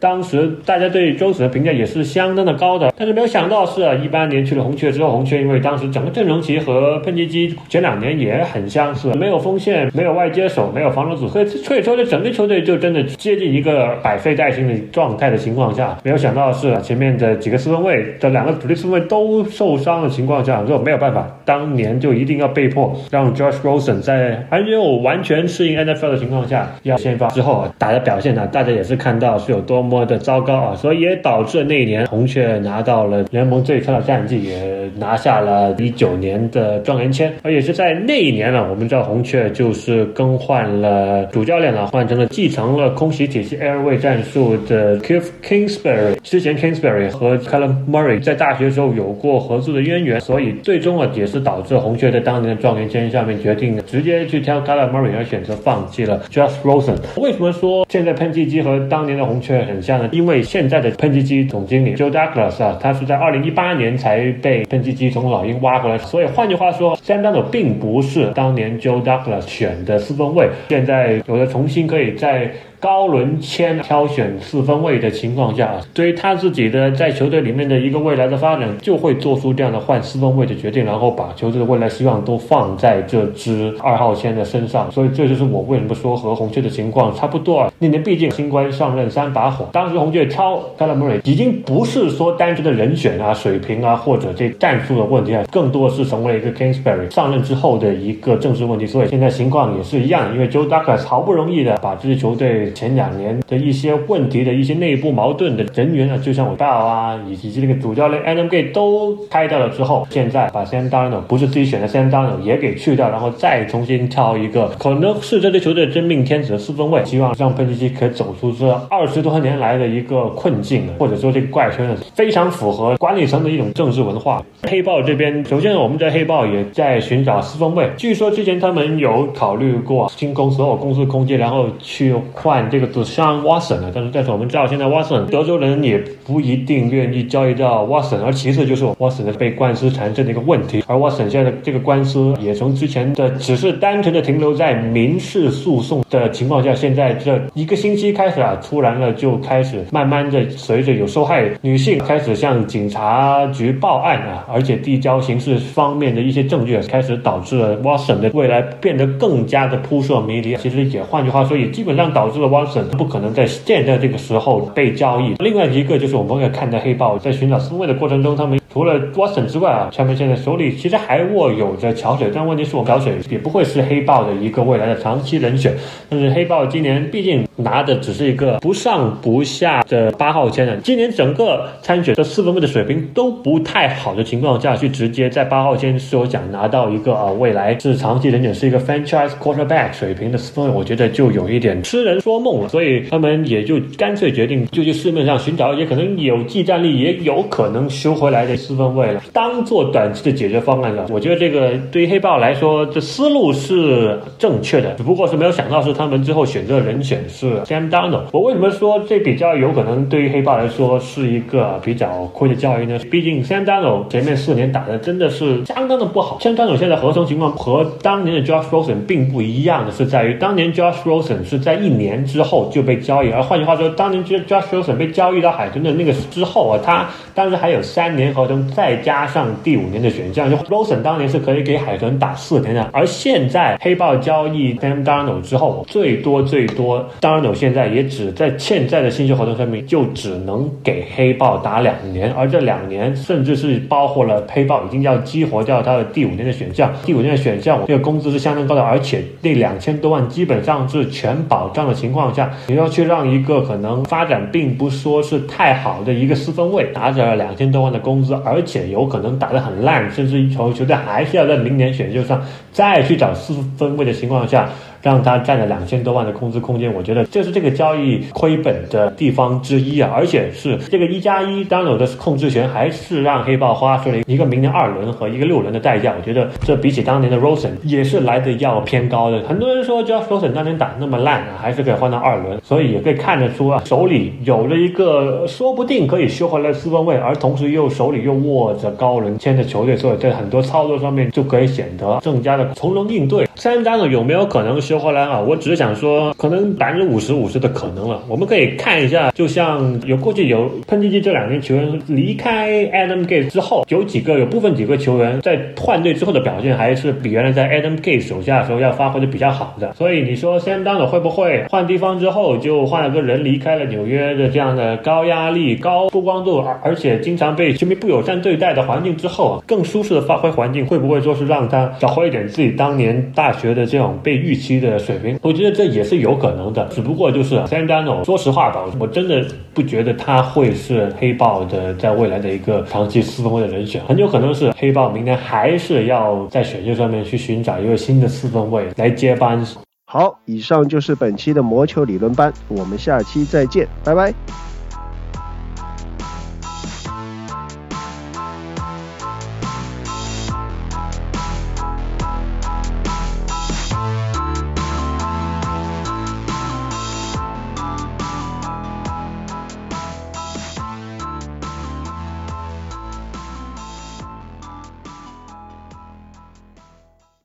当时大家对 Rosen 的评价也是相当的高的，但是没有想到是一八年去了红雀之后，红雀因为当时整个阵容其实和喷气机前两年也很相似，没有锋线，没有外接手，没有防守组，所以所以说这整个球队就真的接近一个百废待兴的状态的情况下，没有想到是前面的几个四分卫的两个主力四分位都受伤的情况下，如果没有办法，当年就一定要被迫让 Josh Rosen 在还没有完全适应 NFL 的情况下要先发，之后打的表现呢，大家也是看到是有多么的糟糕啊，所以也导致了那一年红雀拿到了联盟最差的战绩，也拿下了一九年的状元签，而且是在那一年呢，我们知道红雀就是更换了主教练了，换成了继承了空袭体系 Airway 战术的 Cliff Kingsbury。之前 Kingsbury 和 c a l u m Murray 在大学时候有过合作的渊源，所以最终啊也是导致红雀在当年的状元签下面决定直接去挑 c a l u m Murray，而选择放弃了 Josh Rosen。为什么说现在喷气机和当年的红雀很像呢？因为现在的喷气机总经理 Joe Douglas 啊，他是在二零一八年才被喷气机从老鹰挖回来，所以换句话说，Sandal 并不是当年 Joe Douglas 选的四分卫，现在有了重新可以在。高轮签挑选四分卫的情况下，对于他自己的在球队里面的一个未来的发展，就会做出这样的换四分卫的决定，然后把球队的未来希望都放在这支二号签的身上。所以这就是我为什么说和红雀的情况差不多啊。那年毕竟新官上任三把火，当时红雀挑 k a l Murray 已经不是说单纯的人选啊、水平啊或者这战术的问题啊，更多的是成为一个 Kingsbury 上任之后的一个政治问题。所以现在情况也是一样，因为 Joe Douglas 好不容易的把这支球队。前两年的一些问题的一些内部矛盾的人员啊，就像我爸啊，以及那个主教练 Adam Gay 都开掉了之后，现在把 Sam Darnold 不是自己选的 Sam Darnold 也给去掉，然后再重新挑一个可能是这支球队真命天子的四分卫，希望让喷气机可以走出这二十多年来的一个困境，或者说这个怪圈，非常符合管理层的一种政治文化。黑豹这边，首先我们在黑豹也在寻找四分卫，据说之前他们有考虑过清空所有公司空间，然后去换。这个是像 Watson 的，但是但是我们知道现在 Watson 德州人也不一定愿意交易到 Watson，而其次就是 Watson 的被官司缠身的一个问题，而 Watson 现在的这个官司也从之前的只是单纯的停留在民事诉讼的情况下，现在这一个星期开始啊，突然了就开始慢慢的随着有受害女性开始向警察局报案啊，而且递交刑事方面的一些证据，开始导致了 Watson 的未来变得更加的扑朔迷离。其实也换句话说，也基本上导致了。Watson 不可能在现在这个时候被交易。另外一个就是我们可以看到黑豹在寻找身位的过程中，他们。除了 Watson 之外啊，他们现在手里其实还握有着桥水，但问题是我桥水也不会是黑豹的一个未来的长期人选。但是黑豹今年毕竟拿的只是一个不上不下的八号签的，今年整个参选的四分卫的水平都不太好的情况下去直接在八号签是我想拿到一个啊未来是长期人选是一个 franchise quarterback 水平的四分卫，我觉得就有一点痴人说梦了。所以他们也就干脆决定就去市面上寻找也可能有技战力也有可能修回来的。四分卫了，当做短期的解决方案了。我觉得这个对于黑豹来说，这思路是正确的，只不过是没有想到是他们最后选择的人选是 Sam Darnold。我为什么说这比较有可能对于黑豹来说是一个比较亏的教育呢？毕竟 Sam Darnold 前面四年打的真的是相当的不好。Sam Darnold 现在合同情况和当年的 Josh Rosen 并不一样的是在于，当年 Josh Rosen 是在一年之后就被交易。而换句话说，当年 Josh Rosen 被交易到海豚的那个之后啊，他当时还有三年合同，再加上第五年的选项，就 Rosen 当年是可以给海豚打四年的。而现在黑豹交易 Sam Darnold 之后，最多最多，Darnold 现在也只在现在的新秀合同上面就只能给黑豹打两年，而这两年甚至是包括了黑豹已经要激活掉他的第五年的选项，第五年的选项这个工资是相当高的，而且那两千多万基本上是全保障的情情况下，你要去让一个可能发展并不说是太好的一个四分卫拿着两千多万的工资，而且有可能打得很烂，甚至球球队还是要在明年选秀上再去找四分卫的情况下。让他占了两千多万的工资空间，我觉得这是这个交易亏本的地方之一啊！而且是这个一加一当有的控制权，还是让黑豹花出了一个明年二轮和一个六轮的代价。我觉得这比起当年的 Rosen 也是来的要偏高的。很多人说 Josh Rosen 当年打那么烂啊，还是可以换到二轮，所以也可以看得出啊，手里有了一个说不定可以修回来四分位，而同时又手里又握着高轮签的球队，所以在很多操作上面就可以显得更加的从容应对。三张有没有可能是修回来啊？我只是想说，可能百分之五十五十的可能了。我们可以看一下，就像有过去有喷气机这两年球员离开 Adam gate 之后，有几个有部分几个球员在换队之后的表现还是比原来在 Adam gate 手下的时候要发挥的比较好的。所以你说 Sam Darnold 会不会换地方之后就换了个人离开了纽约的这样的高压力、高曝光度，而而且经常被球迷不友善对待的环境之后，更舒适的发挥环境，会不会说是让他找回一点自己当年大？学的这种被预期的水平，我觉得这也是有可能的。只不过就是三丹诺说实话吧，我真的不觉得他会是黑豹的在未来的一个长期四分位的人选，很有可能是黑豹明天还是要在选秀上面去寻找一个新的四分位来接班。好，以上就是本期的魔球理论班，我们下期再见，拜拜。